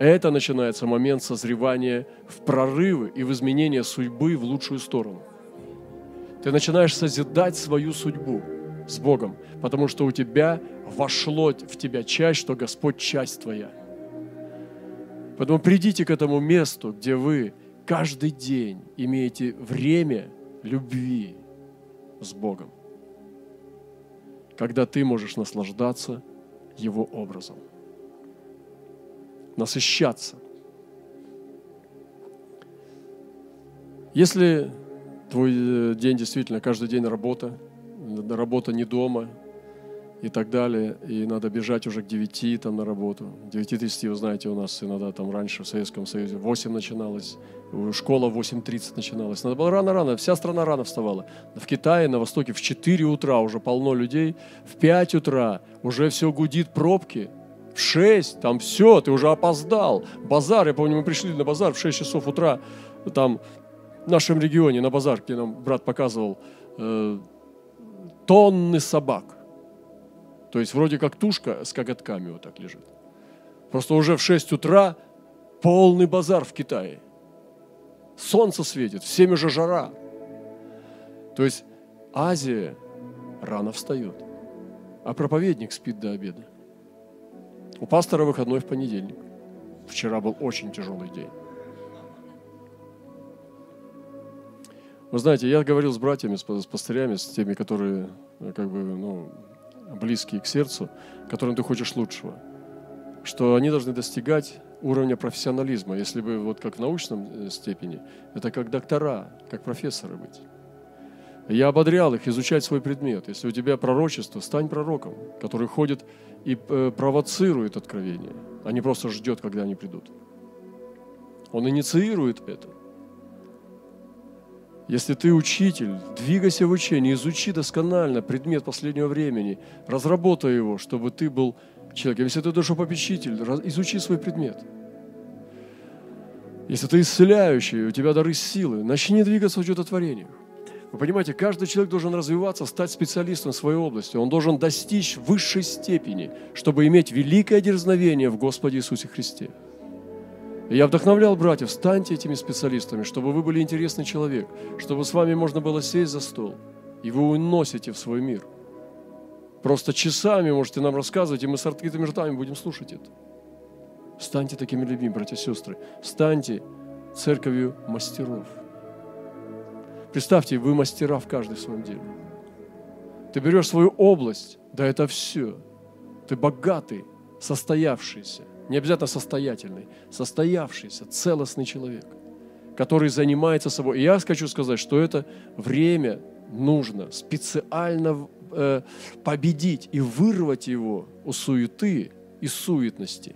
Это начинается момент созревания в прорывы и в изменение судьбы в лучшую сторону. Ты начинаешь созидать свою судьбу с Богом, потому что у тебя вошло в тебя часть, что Господь часть твоя. Поэтому придите к этому месту, где вы каждый день имеете время любви с Богом, когда ты можешь наслаждаться Его образом, насыщаться. Если твой э, день действительно каждый день работа, работа не дома и так далее, и надо бежать уже к 9 там на работу. 9.30, вы знаете, у нас иногда там раньше в Советском Союзе 8 начиналось, школа в 8.30 начиналась. Надо было рано-рано, вся страна рано вставала. В Китае, на Востоке в 4 утра уже полно людей, в 5 утра уже все гудит пробки, в 6, там все, ты уже опоздал. Базар, я помню, мы пришли на базар в 6 часов утра, там в нашем регионе на базар, где нам брат показывал, э, тонны собак. То есть вроде как тушка с коготками вот так лежит. Просто уже в 6 утра полный базар в Китае. Солнце светит, в 7 уже жара. То есть Азия рано встает, а проповедник спит до обеда. У пастора выходной в понедельник. Вчера был очень тяжелый день. Вы знаете, я говорил с братьями, с пастырями, с теми, которые э, как бы, ну, близкие к сердцу, которым ты хочешь лучшего, что они должны достигать уровня профессионализма. Если бы вот как в научном э, степени, это как доктора, как профессоры быть. Я ободрял их изучать свой предмет. Если у тебя пророчество, стань пророком, который ходит и э, провоцирует откровение, а не просто ждет, когда они придут. Он инициирует это. Если ты учитель, двигайся в учении, изучи досконально предмет последнего времени, разработай его, чтобы ты был человеком. Если ты душопопечитель, изучи свой предмет. Если ты исцеляющий, у тебя дары силы, начни двигаться в чудотворениях. Вы понимаете, каждый человек должен развиваться, стать специалистом в своей области. Он должен достичь высшей степени, чтобы иметь великое дерзновение в Господе Иисусе Христе. Я вдохновлял братьев, станьте этими специалистами, чтобы вы были интересный человек, чтобы с вами можно было сесть за стол, и вы уносите в свой мир. Просто часами можете нам рассказывать, и мы с открытыми ртами будем слушать это. Станьте такими людьми, братья и сестры. Станьте церковью мастеров. Представьте, вы мастера в каждой своем деле. Ты берешь свою область, да это все. Ты богатый, состоявшийся не обязательно состоятельный, состоявшийся, целостный человек, который занимается собой. И я хочу сказать, что это время нужно специально э, победить и вырвать его у суеты и суетности,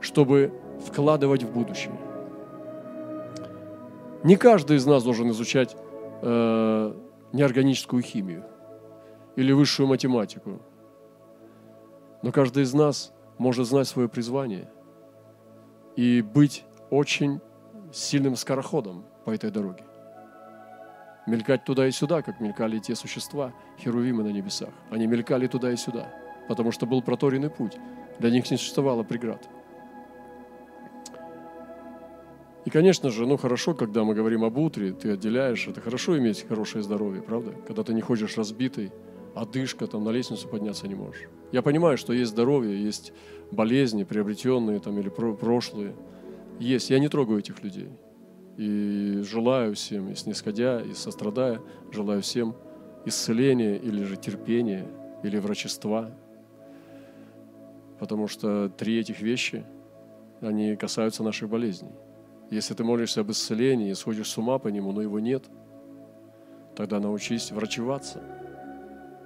чтобы вкладывать в будущее. Не каждый из нас должен изучать э, неорганическую химию или высшую математику, но каждый из нас может знать свое призвание и быть очень сильным скороходом по этой дороге. Мелькать туда и сюда, как мелькали те существа, херувимы на небесах. Они мелькали туда и сюда, потому что был проторенный путь. Для них не существовало преград. И, конечно же, ну хорошо, когда мы говорим об утре, ты отделяешь, это хорошо иметь хорошее здоровье, правда? Когда ты не ходишь разбитый, одышка, там на лестницу подняться не можешь. Я понимаю, что есть здоровье, есть болезни, приобретенные там или прошлые. Есть. Я не трогаю этих людей. И желаю всем, и снисходя, и сострадая, желаю всем исцеления или же терпения, или врачества. Потому что три этих вещи, они касаются наших болезней. Если ты молишься об исцелении и сходишь с ума по нему, но его нет, тогда научись врачеваться –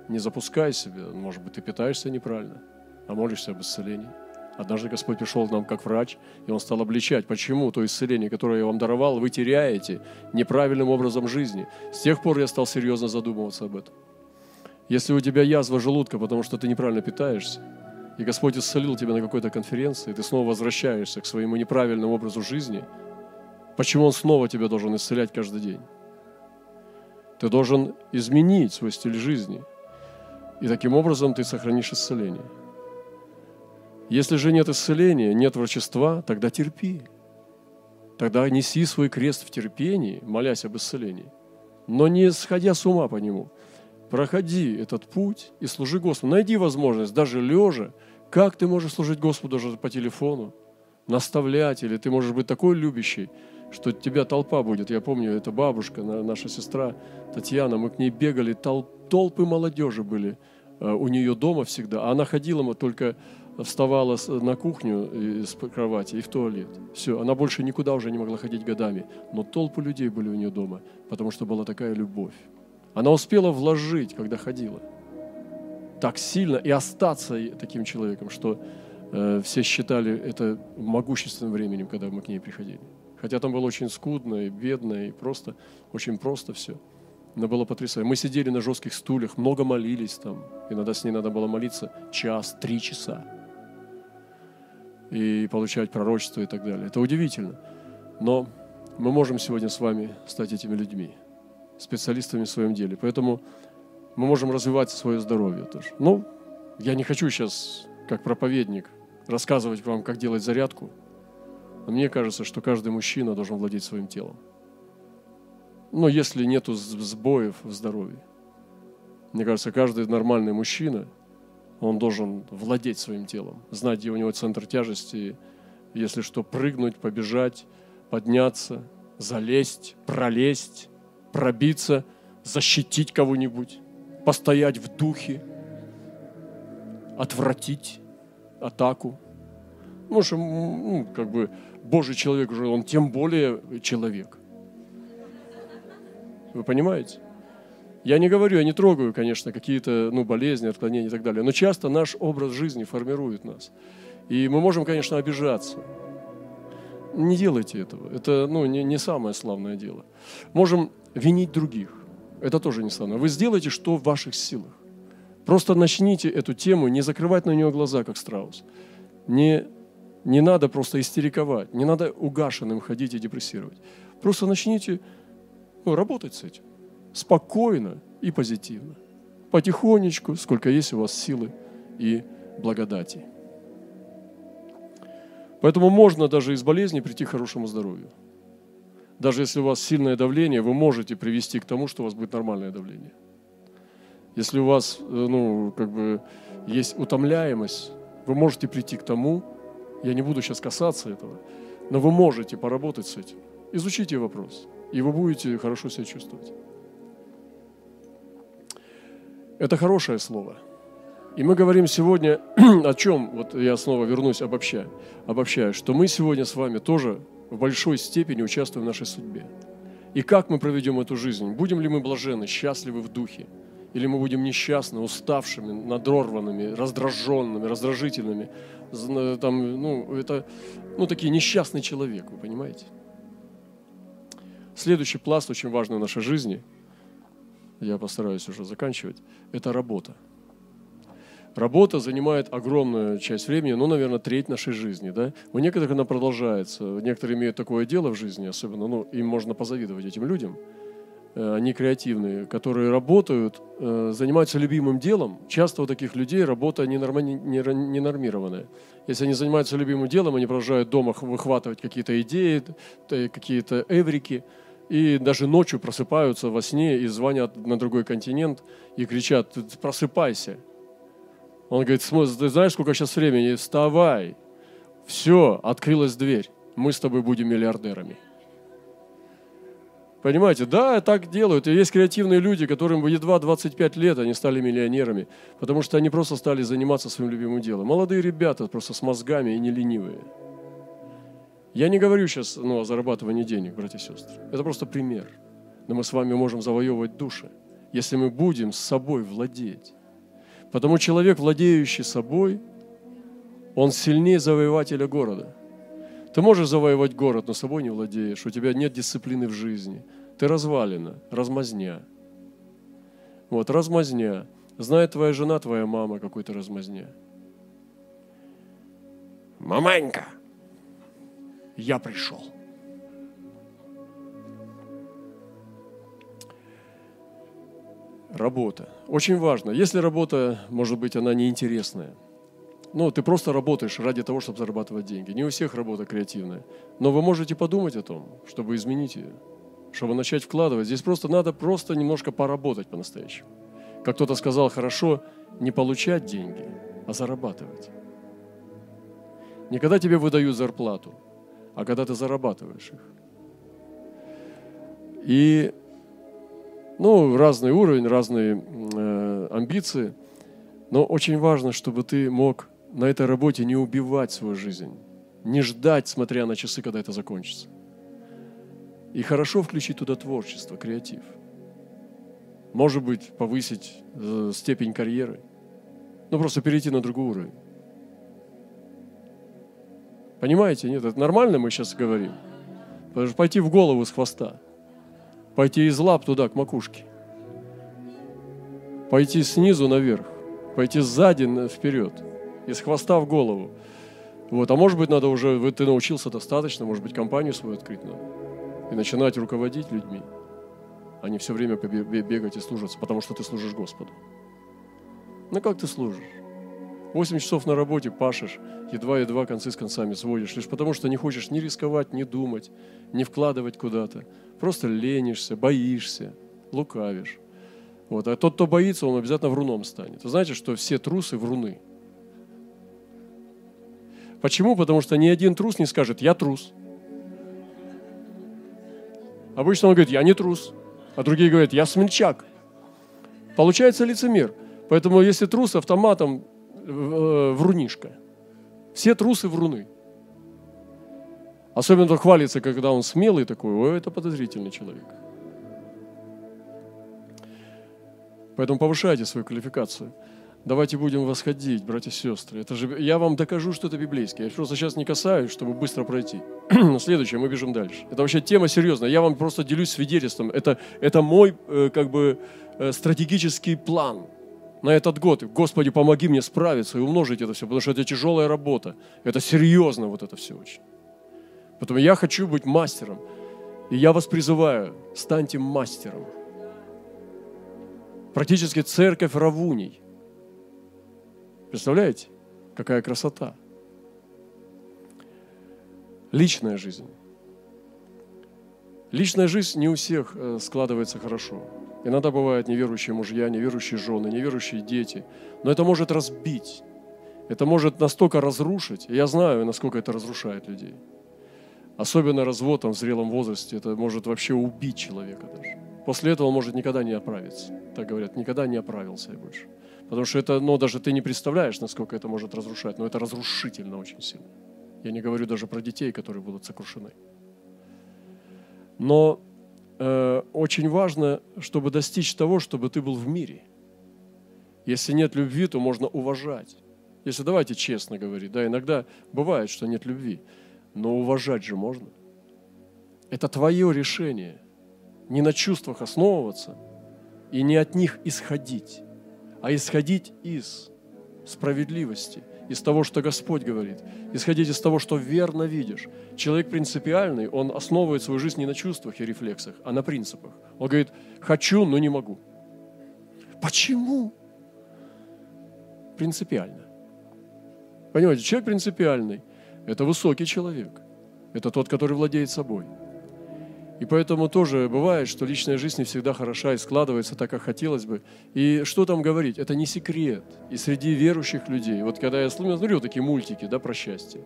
не запускай себя. Может быть, ты питаешься неправильно, а молишься об исцелении. Однажды Господь пришел к нам как врач, и Он стал обличать, почему то исцеление, которое я вам даровал, вы теряете неправильным образом жизни. С тех пор я стал серьезно задумываться об этом. Если у тебя язва желудка, потому что ты неправильно питаешься, и Господь исцелил тебя на какой-то конференции, и ты снова возвращаешься к своему неправильному образу жизни, почему Он снова тебя должен исцелять каждый день? Ты должен изменить свой стиль жизни – и таким образом ты сохранишь исцеление. Если же нет исцеления, нет врачества, тогда терпи. Тогда неси свой крест в терпении, молясь об исцелении, но не сходя с ума по нему. Проходи этот путь и служи Господу. Найди возможность, даже лежа, как ты можешь служить Господу даже по телефону, наставлять, или ты можешь быть такой любящий, что тебя толпа будет. Я помню, это бабушка, наша сестра Татьяна, мы к ней бегали, тол толпы молодежи были э, у нее дома всегда, а она ходила мы только вставала на кухню из кровати и в туалет. Все, она больше никуда уже не могла ходить годами. Но толпы людей были у нее дома, потому что была такая любовь. Она успела вложить, когда ходила. Так сильно и остаться таким человеком, что э, все считали это могущественным временем, когда мы к ней приходили. Хотя там было очень скудно и бедно, и просто, очень просто все. Но было потрясающе. Мы сидели на жестких стульях, много молились там. Иногда с ней надо было молиться час, три часа и получать пророчество и так далее. Это удивительно. Но мы можем сегодня с вами стать этими людьми, специалистами в своем деле. Поэтому мы можем развивать свое здоровье тоже. Ну, я не хочу сейчас, как проповедник, рассказывать вам, как делать зарядку. Но мне кажется, что каждый мужчина должен владеть своим телом. Но если нет сбоев в здоровье. Мне кажется, каждый нормальный мужчина – он должен владеть своим телом, знать, где у него центр тяжести, если что, прыгнуть, побежать, подняться, залезть, пролезть, пробиться, защитить кого-нибудь, постоять в духе, отвратить атаку. Ну, что, ну, как бы Божий человек уже, он тем более человек. Вы понимаете? Я не говорю, я не трогаю, конечно, какие-то ну, болезни, отклонения и так далее, но часто наш образ жизни формирует нас. И мы можем, конечно, обижаться. Не делайте этого. Это ну, не, не самое славное дело. Можем винить других. Это тоже не славно. Вы сделаете, что в ваших силах. Просто начните эту тему, не закрывать на нее глаза, как страус. Не, не надо просто истериковать, не надо угашенным ходить и депрессировать. Просто начните ну, работать с этим спокойно и позитивно. Потихонечку, сколько есть у вас силы и благодати. Поэтому можно даже из болезни прийти к хорошему здоровью. Даже если у вас сильное давление, вы можете привести к тому, что у вас будет нормальное давление. Если у вас, э, ну, как бы, есть утомляемость, вы можете прийти к тому, я не буду сейчас касаться этого, но вы можете поработать с этим. Изучите вопрос, и вы будете хорошо себя чувствовать. Это хорошее слово. И мы говорим сегодня о чем, вот я снова вернусь, обобщая, обобщая, что мы сегодня с вами тоже в большой степени участвуем в нашей судьбе. И как мы проведем эту жизнь? Будем ли мы блаженны, счастливы в духе? Или мы будем несчастны, уставшими, надрорванными, раздраженными, раздражительными? Там, ну, это ну, такие несчастный человек, вы понимаете? Следующий пласт очень важный в нашей жизни – я постараюсь уже заканчивать, это работа. Работа занимает огромную часть времени, ну, наверное, треть нашей жизни. Да? У некоторых она продолжается. Некоторые имеют такое дело в жизни, особенно, ну, им можно позавидовать этим людям. Э, они креативные, которые работают, э, занимаются любимым делом. Часто у таких людей работа не нормированная. Если они занимаются любимым делом, они продолжают дома выхватывать какие-то идеи, какие-то эврики – и даже ночью просыпаются во сне и звонят на другой континент и кричат, просыпайся. Он говорит, ты знаешь, сколько сейчас времени? Вставай. Все, открылась дверь. Мы с тобой будем миллиардерами. Понимаете, да, так делают. И есть креативные люди, которым едва 25 лет, они стали миллионерами, потому что они просто стали заниматься своим любимым делом. Молодые ребята просто с мозгами и не ленивые. Я не говорю сейчас ну, о зарабатывании денег, братья и сестры. Это просто пример. Но мы с вами можем завоевывать души, если мы будем с собой владеть. Потому человек, владеющий собой, он сильнее завоевателя города. Ты можешь завоевать город, но собой не владеешь. У тебя нет дисциплины в жизни. Ты развалина, размазня. Вот, размазня. Знает твоя жена, твоя мама какой-то размазня. Маманька, я пришел. Работа. Очень важно. Если работа, может быть, она неинтересная, ну, ты просто работаешь ради того, чтобы зарабатывать деньги. Не у всех работа креативная. Но вы можете подумать о том, чтобы изменить ее, чтобы начать вкладывать. Здесь просто надо просто немножко поработать по-настоящему. Как кто-то сказал, хорошо не получать деньги, а зарабатывать. Не когда тебе выдают зарплату, а когда ты зарабатываешь их. И ну, разный уровень, разные э, амбиции. Но очень важно, чтобы ты мог на этой работе не убивать свою жизнь, не ждать, смотря на часы, когда это закончится. И хорошо включить туда творчество, креатив. Может быть, повысить э, степень карьеры. Ну, просто перейти на другой уровень. Понимаете, нет, это нормально мы сейчас говорим. Потому что пойти в голову с хвоста. Пойти из лап туда, к макушке. Пойти снизу наверх. Пойти сзади вперед. Из хвоста в голову. Вот. А может быть, надо уже, ты научился достаточно, может быть, компанию свою открыть надо. И начинать руководить людьми, а не все время бегать и служиться, потому что ты служишь Господу. Ну как ты служишь? 8 часов на работе пашешь, едва-едва концы с концами сводишь, лишь потому что не хочешь ни рисковать, ни думать, ни вкладывать куда-то. Просто ленишься, боишься, лукавишь. Вот. А тот, кто боится, он обязательно вруном станет. Вы знаете, что все трусы вруны. Почему? Потому что ни один трус не скажет «я трус». Обычно он говорит «я не трус», а другие говорят «я смельчак». Получается лицемер. Поэтому если трус автоматом э, врунишка. Все трусы вруны. Особенно он хвалится, когда он смелый такой, ой, это подозрительный человек. Поэтому повышайте свою квалификацию. Давайте будем восходить, братья и сестры. Это же, я вам докажу, что это библейское. Я просто сейчас не касаюсь, чтобы быстро пройти. Следующее, мы бежим дальше. Это вообще тема серьезная. Я вам просто делюсь свидетельством. Это, это мой э, как бы э, стратегический план на этот год. Господи, помоги мне справиться и умножить это все, потому что это тяжелая работа. Это серьезно вот это все очень. Поэтому я хочу быть мастером. И я вас призываю, станьте мастером. Практически церковь равуний – Представляете, какая красота? Личная жизнь. Личная жизнь не у всех э, складывается хорошо. Иногда бывают неверующие мужья, неверующие жены, неверующие дети. Но это может разбить. Это может настолько разрушить. Я знаю, насколько это разрушает людей. Особенно развод там, в зрелом возрасте. Это может вообще убить человека даже. После этого он может никогда не оправиться. Так говорят, никогда не оправился больше. Потому что это, ну, даже ты не представляешь, насколько это может разрушать, но это разрушительно очень сильно. Я не говорю даже про детей, которые будут сокрушены. Но э, очень важно, чтобы достичь того, чтобы ты был в мире. Если нет любви, то можно уважать. Если давайте честно говорить, да, иногда бывает, что нет любви, но уважать же можно. Это твое решение. Не на чувствах основываться и не от них исходить а исходить из справедливости, из того, что Господь говорит, исходить из того, что верно видишь. Человек принципиальный, он основывает свою жизнь не на чувствах и рефлексах, а на принципах. Он говорит, хочу, но не могу. Почему? Принципиально. Понимаете, человек принципиальный – это высокий человек. Это тот, который владеет собой. И поэтому тоже бывает, что личная жизнь не всегда хороша и складывается так, как хотелось бы. И что там говорить? Это не секрет. И среди верующих людей, вот когда я смотрю такие мультики да, про счастье,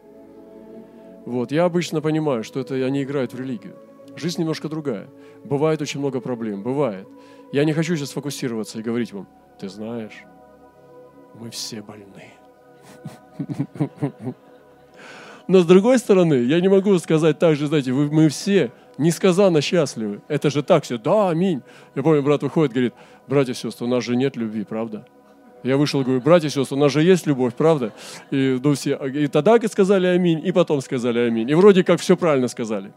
вот, я обычно понимаю, что это они играют в религию. Жизнь немножко другая. Бывает очень много проблем, бывает. Я не хочу сейчас фокусироваться и говорить вам, ты знаешь, мы все больны. Но с другой стороны, я не могу сказать так же, знаете, мы все несказанно счастливы. Это же так все, да, аминь. Я помню, брат выходит, говорит, братья и сестры, у нас же нет любви, правда? Я вышел, говорю, братья и сестры, у нас же есть любовь, правда? И, ну, все, и тогда сказали аминь, и потом сказали аминь. И вроде как все правильно сказали.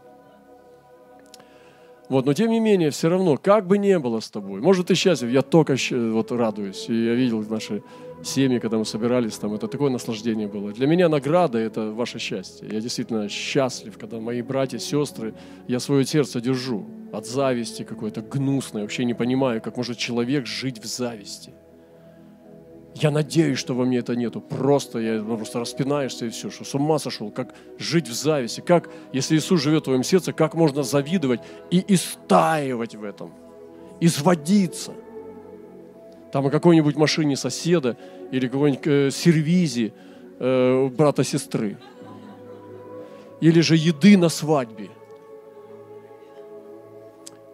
Вот, но тем не менее, все равно, как бы не было с тобой, может, ты счастлив, я только вот радуюсь. И я видел наши семьи, когда мы собирались, там это такое наслаждение было. Для меня награда – это ваше счастье. Я действительно счастлив, когда мои братья, сестры, я свое сердце держу от зависти какой-то гнусной. Вообще не понимаю, как может человек жить в зависти. Я надеюсь, что во мне это нету. Просто я просто распинаешься и все, что с ума сошел, как жить в зависти, как, если Иисус живет в твоем сердце, как можно завидовать и истаивать в этом, изводиться. Там о какой-нибудь машине соседа или какой-нибудь э, сервизе э, брата-сестры. Или же еды на свадьбе.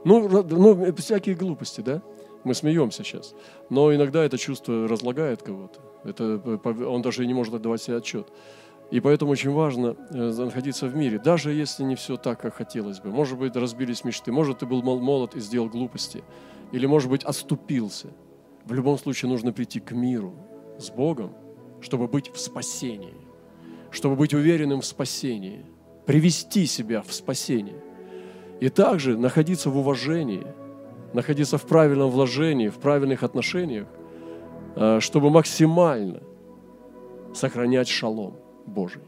Ну, ну, всякие глупости, да? Мы смеемся сейчас. Но иногда это чувство разлагает кого-то. Это, он даже не может отдавать себе отчет. И поэтому очень важно э, находиться в мире, даже если не все так, как хотелось бы. Может быть, разбились мечты, может, ты был молод и сделал глупости, или, может быть, отступился. В любом случае нужно прийти к миру с Богом, чтобы быть в спасении, чтобы быть уверенным в спасении, привести себя в спасение. И также находиться в уважении – находиться в правильном вложении, в правильных отношениях, э, чтобы максимально сохранять шалом Божий.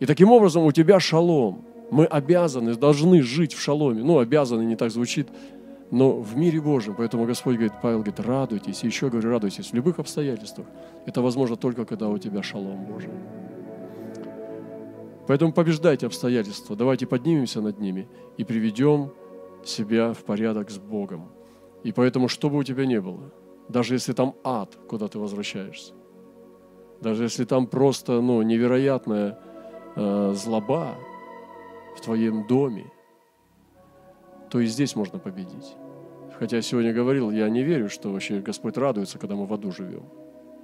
И таким образом у тебя шалом. Мы обязаны, должны жить в шаломе. Ну, обязаны, не так звучит, но в мире Божьем. Поэтому Господь говорит, Павел говорит, радуйтесь. И еще говорю, радуйтесь в любых обстоятельствах. Это возможно только, когда у тебя шалом Божий. Поэтому побеждайте обстоятельства. Давайте поднимемся над ними и приведем себя в порядок с Богом. И поэтому, что бы у тебя ни было, даже если там ад, куда ты возвращаешься, даже если там просто ну, невероятная э, злоба в твоем доме, то и здесь можно победить. Хотя сегодня говорил, я не верю, что вообще Господь радуется, когда мы в аду живем.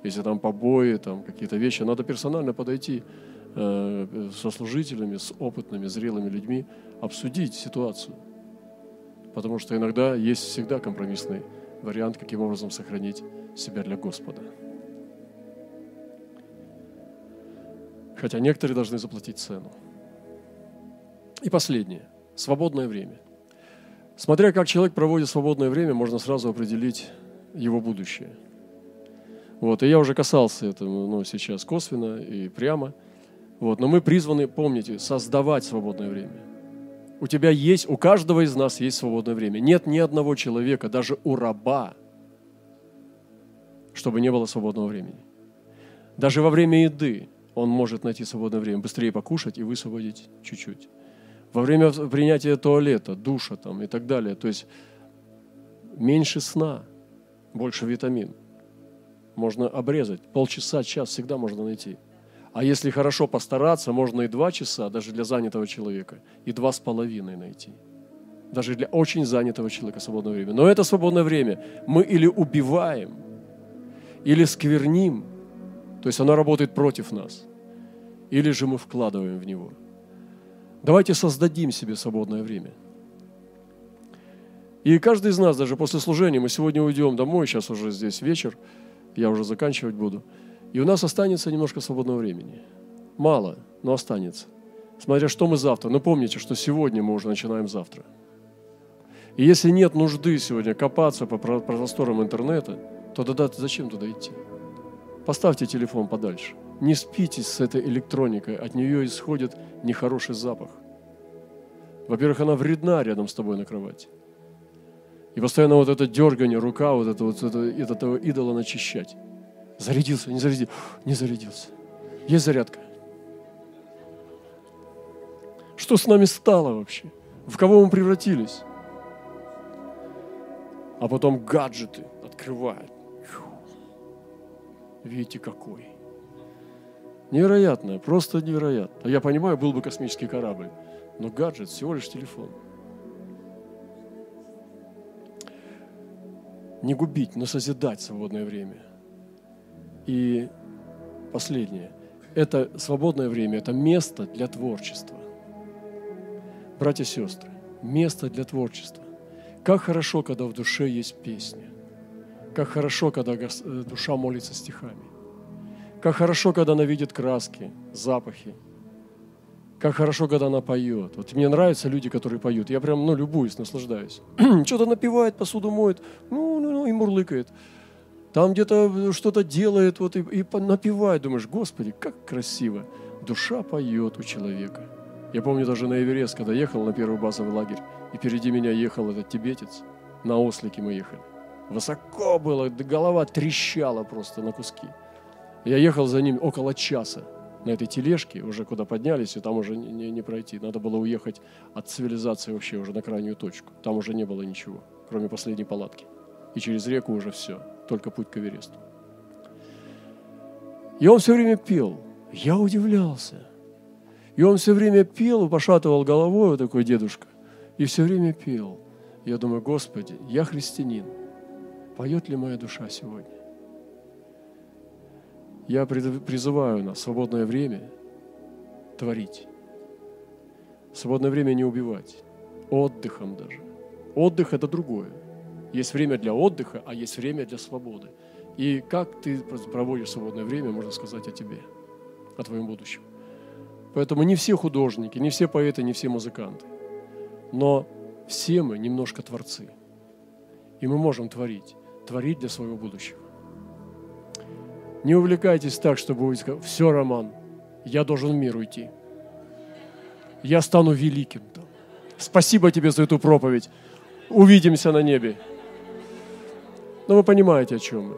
Если там побои, там какие-то вещи, надо персонально подойти э, со служителями, с опытными, зрелыми людьми, обсудить ситуацию – Потому что иногда есть всегда компромиссный вариант, каким образом сохранить себя для Господа. Хотя некоторые должны заплатить цену. И последнее. Свободное время. Смотря как человек проводит свободное время, можно сразу определить его будущее. Вот, и я уже касался этого ну, сейчас косвенно и прямо. Вот, но мы призваны, помните, создавать свободное время – у тебя есть, у каждого из нас есть свободное время. Нет ни одного человека, даже у раба, чтобы не было свободного времени. Даже во время еды он может найти свободное время, быстрее покушать и высвободить чуть-чуть. Во время принятия туалета, душа там и так далее. То есть меньше сна, больше витамин. Можно обрезать. Полчаса, час всегда можно найти. А если хорошо постараться, можно и два часа, даже для занятого человека, и два с половиной найти. Даже для очень занятого человека свободное время. Но это свободное время мы или убиваем, или скверним, то есть оно работает против нас, или же мы вкладываем в него. Давайте создадим себе свободное время. И каждый из нас, даже после служения, мы сегодня уйдем домой, сейчас уже здесь вечер, я уже заканчивать буду – и у нас останется немножко свободного времени. Мало, но останется. Смотря что мы завтра. Но помните, что сегодня мы уже начинаем завтра. И если нет нужды сегодня копаться по просторам интернета, то тогда зачем туда идти? Поставьте телефон подальше. Не спите с этой электроникой, от нее исходит нехороший запах. Во-первых, она вредна рядом с тобой на кровати. И постоянно вот это дергание, рука, вот это вот это, этого идола начищать. Зарядился, не зарядился, не зарядился. Есть зарядка. Что с нами стало вообще? В кого мы превратились? А потом гаджеты открывают. Видите, какой. Невероятно, просто невероятно. Я понимаю, был бы космический корабль, но гаджет всего лишь телефон. Не губить, но созидать свободное время – и последнее. Это свободное время, это место для творчества. Братья и сестры, место для творчества. Как хорошо, когда в душе есть песня. Как хорошо, когда э, душа молится стихами. Как хорошо, когда она видит краски, запахи. Как хорошо, когда она поет. Вот мне нравятся люди, которые поют. Я прям, ну, любуюсь, наслаждаюсь. Что-то напевает, посуду моет, ну, ну, ну, и мурлыкает там где-то что-то делает вот, и, и напевает. Думаешь, Господи, как красиво. Душа поет у человека. Я помню даже на Эверест, когда ехал на первый базовый лагерь, и впереди меня ехал этот тибетец. На ослике мы ехали. Высоко было, голова трещала просто на куски. Я ехал за ним около часа на этой тележке, уже куда поднялись, и там уже не, не, не пройти. Надо было уехать от цивилизации вообще уже на крайнюю точку. Там уже не было ничего, кроме последней палатки. И через реку уже все, только путь к Эвересту. И он все время пел. Я удивлялся. И он все время пел, пошатывал головой, вот такой дедушка, и все время пел. Я думаю, Господи, я христианин. Поет ли моя душа сегодня? Я призываю нас свободное время творить. свободное время не убивать. Отдыхом даже. Отдых – это другое. Есть время для отдыха, а есть время для свободы. И как ты проводишь свободное время, можно сказать о тебе, о твоем будущем. Поэтому не все художники, не все поэты, не все музыканты. Но все мы немножко творцы. И мы можем творить. Творить для своего будущего. Не увлекайтесь так, чтобы вы сказали, все, Роман, я должен в мир уйти. Я стану великим. Спасибо тебе за эту проповедь. Увидимся на небе. Но вы понимаете, о чем мы.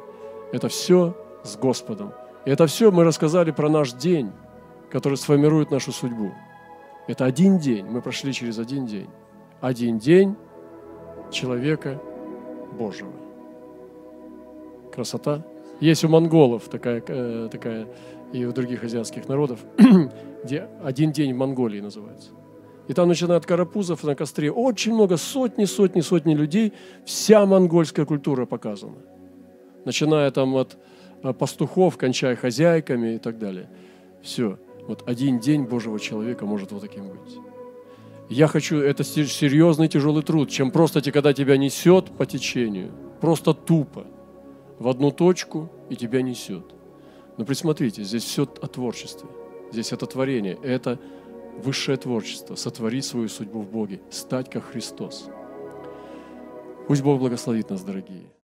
Это все с Господом. И это все мы рассказали про наш день, который сформирует нашу судьбу. Это один день. Мы прошли через один день. Один день человека Божьего. Красота. Есть у монголов такая, э, такая и у других азиатских народов, где один день в Монголии называется. И там начинают карапузов на костре. Очень много, сотни, сотни, сотни людей. Вся монгольская культура показана. Начиная там от э, пастухов, кончая хозяйками и так далее. Все. Вот один день Божьего человека может вот таким быть. Я хочу, это серьезный тяжелый труд, чем просто когда тебя несет по течению. Просто тупо в одну точку и тебя несет. Но присмотрите, здесь все о творчестве. Здесь это творение, это высшее творчество. Сотворить свою судьбу в Боге, стать как Христос. Пусть Бог благословит нас, дорогие.